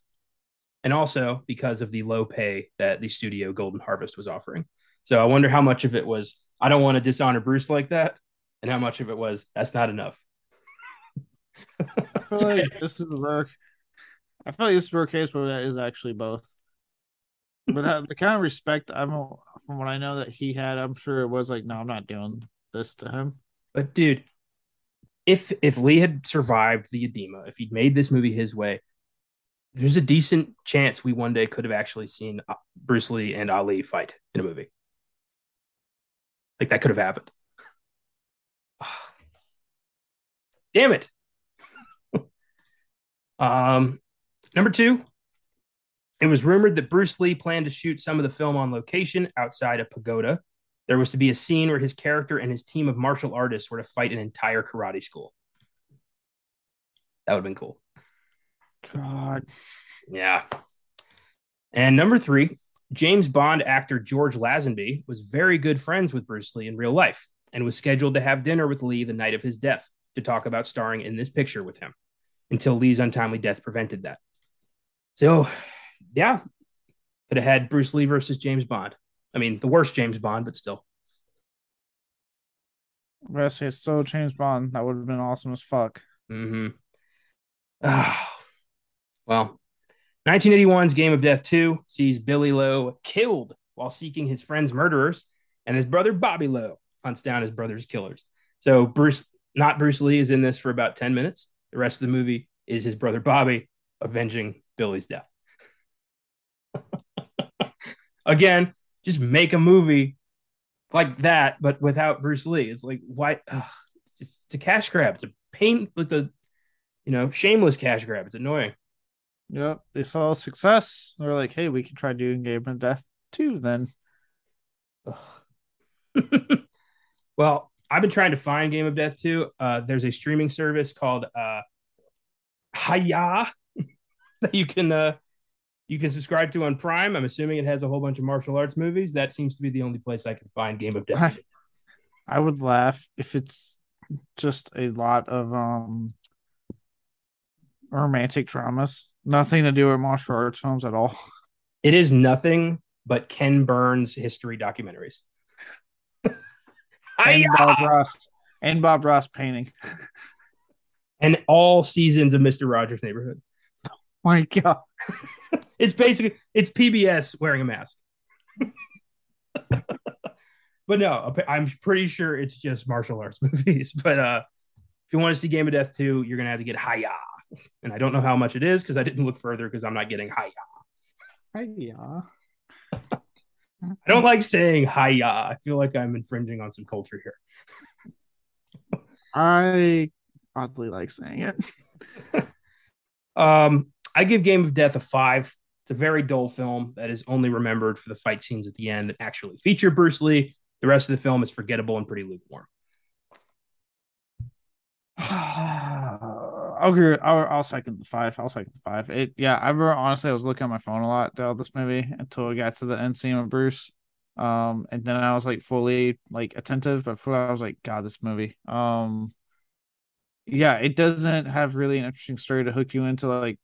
And also because of the low pay that the studio Golden Harvest was offering. So I wonder how much of it was, I don't want to dishonor Bruce like that, and how much of it was, that's not enough. I feel like this is a rare I feel like this is a case where that is actually both. But uh, the kind of respect I'm from what I know that he had, I'm sure it was like, no, I'm not doing this to him. But dude, if if Lee had survived the edema, if he'd made this movie his way, there's a decent chance we one day could have actually seen uh, Bruce Lee and Ali fight in a movie. Like that could have happened. (sighs) Damn it. (laughs) um Number two, it was rumored that Bruce Lee planned to shoot some of the film on location outside a pagoda. There was to be a scene where his character and his team of martial artists were to fight an entire karate school. That would have been cool. God. Yeah. And number three, James Bond actor George Lazenby was very good friends with Bruce Lee in real life and was scheduled to have dinner with Lee the night of his death to talk about starring in this picture with him until Lee's untimely death prevented that. So, yeah, could have had Bruce Lee versus James Bond. I mean, the worst James Bond, but still. It's still James Bond. That would have been awesome as fuck. Mm-hmm. Oh. (sighs) Well, 1981's Game of Death 2 sees Billy Lo killed while seeking his friend's murderers, and his brother Bobby Lo hunts down his brother's killers. So Bruce, not Bruce Lee, is in this for about 10 minutes. The rest of the movie is his brother Bobby avenging Billy's death. (laughs) Again, just make a movie like that, but without Bruce Lee. It's like why? Ugh, it's, it's a cash grab. It's a pain. It's a you know shameless cash grab. It's annoying. Yep, they saw success. They're like, hey, we can try doing Game of Death too. Then, (laughs) Well, I've been trying to find Game of Death 2. Uh, there's a streaming service called uh, Hi-YAH (laughs) that you can uh, you can subscribe to on Prime. I'm assuming it has a whole bunch of martial arts movies. That seems to be the only place I can find Game of Death 2. (laughs) I would laugh if it's just a lot of um romantic dramas. Nothing to do with martial arts films at all. (laughs) It is nothing but Ken Burns history documentaries. and Bob Ross and Bob Ross painting. And all seasons of Mr. Rogers' Neighborhood. Oh my god. (laughs) it's basically it's PBS wearing a mask. (laughs) but no, I'm pretty sure it's just martial arts movies. But uh if you want to see Game of Death 2, you're gonna have to get Hi-YAH. And I don't know how much it is because I didn't look further because I'm not getting Hi-YAH. Hi-YAH. I don't like saying Hi-YAH. I feel like I'm infringing on some culture here. I oddly like saying it. (laughs) um, I give Game of Death a five. It's a very dull film that is only remembered for the fight scenes at the end that actually feature Bruce Lee. The rest of the film is forgettable and pretty lukewarm. (sighs) (sighs) (sighs) I'll agree. I'll, I'll second the five. I'll second the five. It yeah. I remember honestly, I was looking at my phone a lot throughout this movie until I got to the end scene with Bruce. Um, and then I was like fully like attentive, but for I was like, God, this movie. Um, yeah, it doesn't have really an interesting story to hook you into like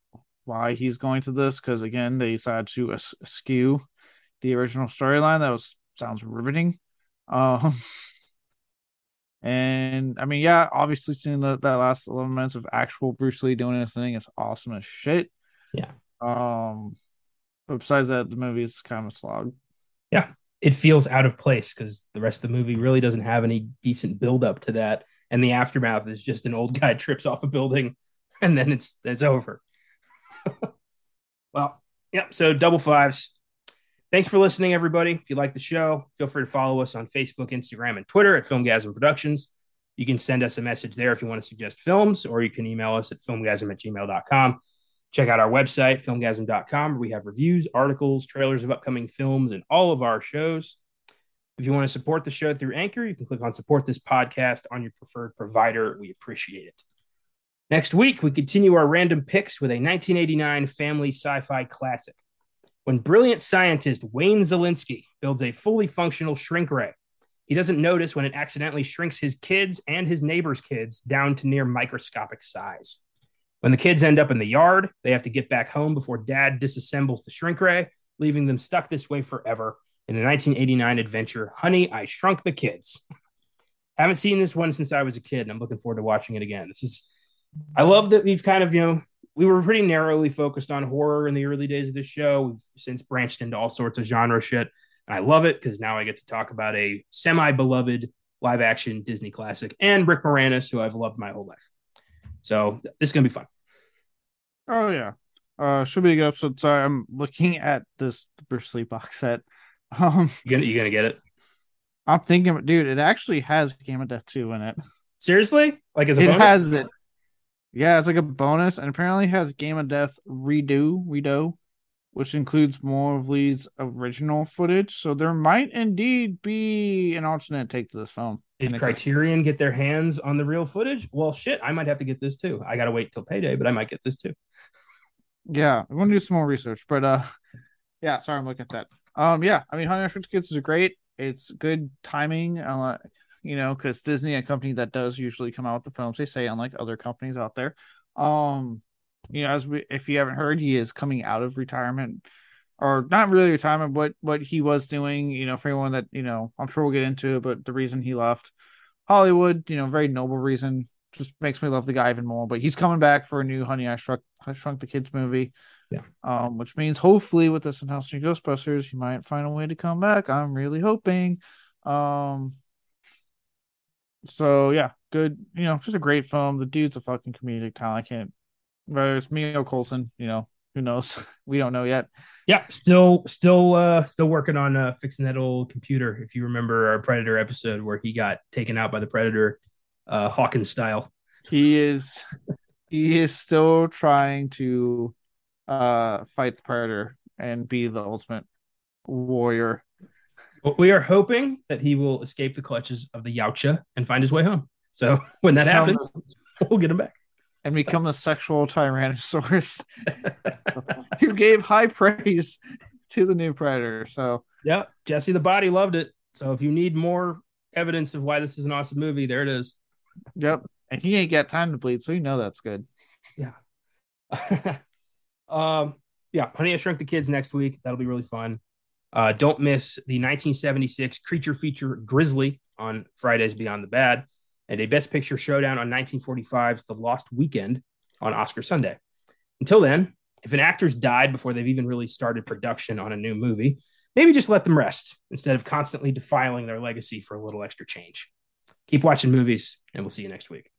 why he's going to this because again, they decided to askew the original storyline. That was sounds riveting. Um. (laughs) And I mean, yeah, obviously seeing the, that last 11 minutes of actual Bruce Lee doing his thing is awesome as shit. Yeah. Um, but besides that, the movie is kind of a slog. Yeah. It feels out of place because the rest of the movie really doesn't have any decent build up to that. And the aftermath is just an old guy (laughs) trips off a building and then it's it's over. (laughs) well, yep. So double fives. Thanks for listening, everybody. If you like the show, feel free to follow us on Facebook, Instagram, and Twitter at Filmgazm Productions. You can send us a message there if you want to suggest films, or you can email us at filmgazm at gmail.com. Check out our website, filmgazm.com, where we have reviews, articles, trailers of upcoming films, and all of our shows. If you want to support the show through Anchor, you can click on support this podcast on your preferred provider. We appreciate it. Next week, we continue our random picks with a 1989 family sci fi classic when brilliant scientist Wayne Szalinski builds a fully functional shrink ray. He doesn't notice when it accidentally shrinks his kids and his neighbor's kids down to near microscopic size. When the kids end up in the yard, they have to get back home before dad disassembles the shrink ray, leaving them stuck this way forever in the 1989 adventure Honey, I Shrunk the Kids. Haven't seen this one since I was a kid, and I'm looking forward to watching it again. This is, I love that we've kind of, you know, we were pretty narrowly focused on horror in the early days of the show. We've since branched into all sorts of genre shit. And I love it because now I get to talk about a semi beloved live action Disney classic and Rick Moranis, who I've loved my whole life. So this is going to be fun. Oh, yeah. Uh, should be a good episode. Sorry, I'm looking at this Bruce Lee box set. (laughs) Um, you gonna you gonna get it? I'm thinking, dude, it actually has Game of Death 2 in it. Seriously? Like as a it bonus? has it. Yeah, it's like a bonus, and apparently has Game of Death Redux, Redux, which includes more of Lee's original footage. So there might indeed be an alternate take to this film. Did Criterion get their hands on the real footage? Well, shit, I might have to get this too. I gotta wait till payday, but I might get this too. Yeah, I'm gonna do some more research, but uh, (laughs) yeah, sorry, I'm looking at that. Um, yeah, I mean, Honey I Shrunk the Kids is great. It's good timing. Uh, you know, because Disney, a company that does usually come out with the films, they say, unlike other companies out there. Um, you know, as we, if you haven't heard, he is coming out of retirement, or not really retirement, but what he was doing. You know, for anyone that you know, I'm sure we'll get into it, but the reason he left Hollywood, you know, very noble reason, just makes me love the guy even more. But he's coming back for a new Honey I Shrunk I Shrunk the Kids movie. Yeah. Um, which means hopefully with this announcing Ghostbusters, he might find a way to come back. I'm really hoping. Um, so yeah, good. You know, just a great film. The dude's a fucking comedic talent. I can't. Whether it's me or Colson, you know, who knows? (laughs) we don't know yet. Yeah, still, still, uh, still working on uh, fixing that old computer. If you remember our Predator episode where he got taken out by the Predator, uh, Hawkins style. He is, he is still trying to, uh, fight the Predator and be the ultimate warrior we are hoping that he will escape the clutches of the Yautja and find his way home. So (laughs) when that happens, (laughs) we'll get him back. And become a sexual Tyrannosaurus (laughs) who gave high praise to the new Predator. So, yeah, Jesse the Body loved it. So if you need more evidence of why this is an awesome movie, there it is. Yep. And he ain't got time to bleed, so you know that's good. Yeah. um, yeah, Honey, I Shrunk the Kids next week. That'll be really fun. Uh, don't miss the 1976 creature feature Grizzly on Fridays Beyond the Bad and a Best Picture showdown on 1945's The Lost Weekend on Oscar Sunday. Until then, if an actor's died before they've even really started production on a new movie, maybe just let them rest instead of constantly defiling their legacy for a little extra change. Keep watching movies, and we'll see you next week.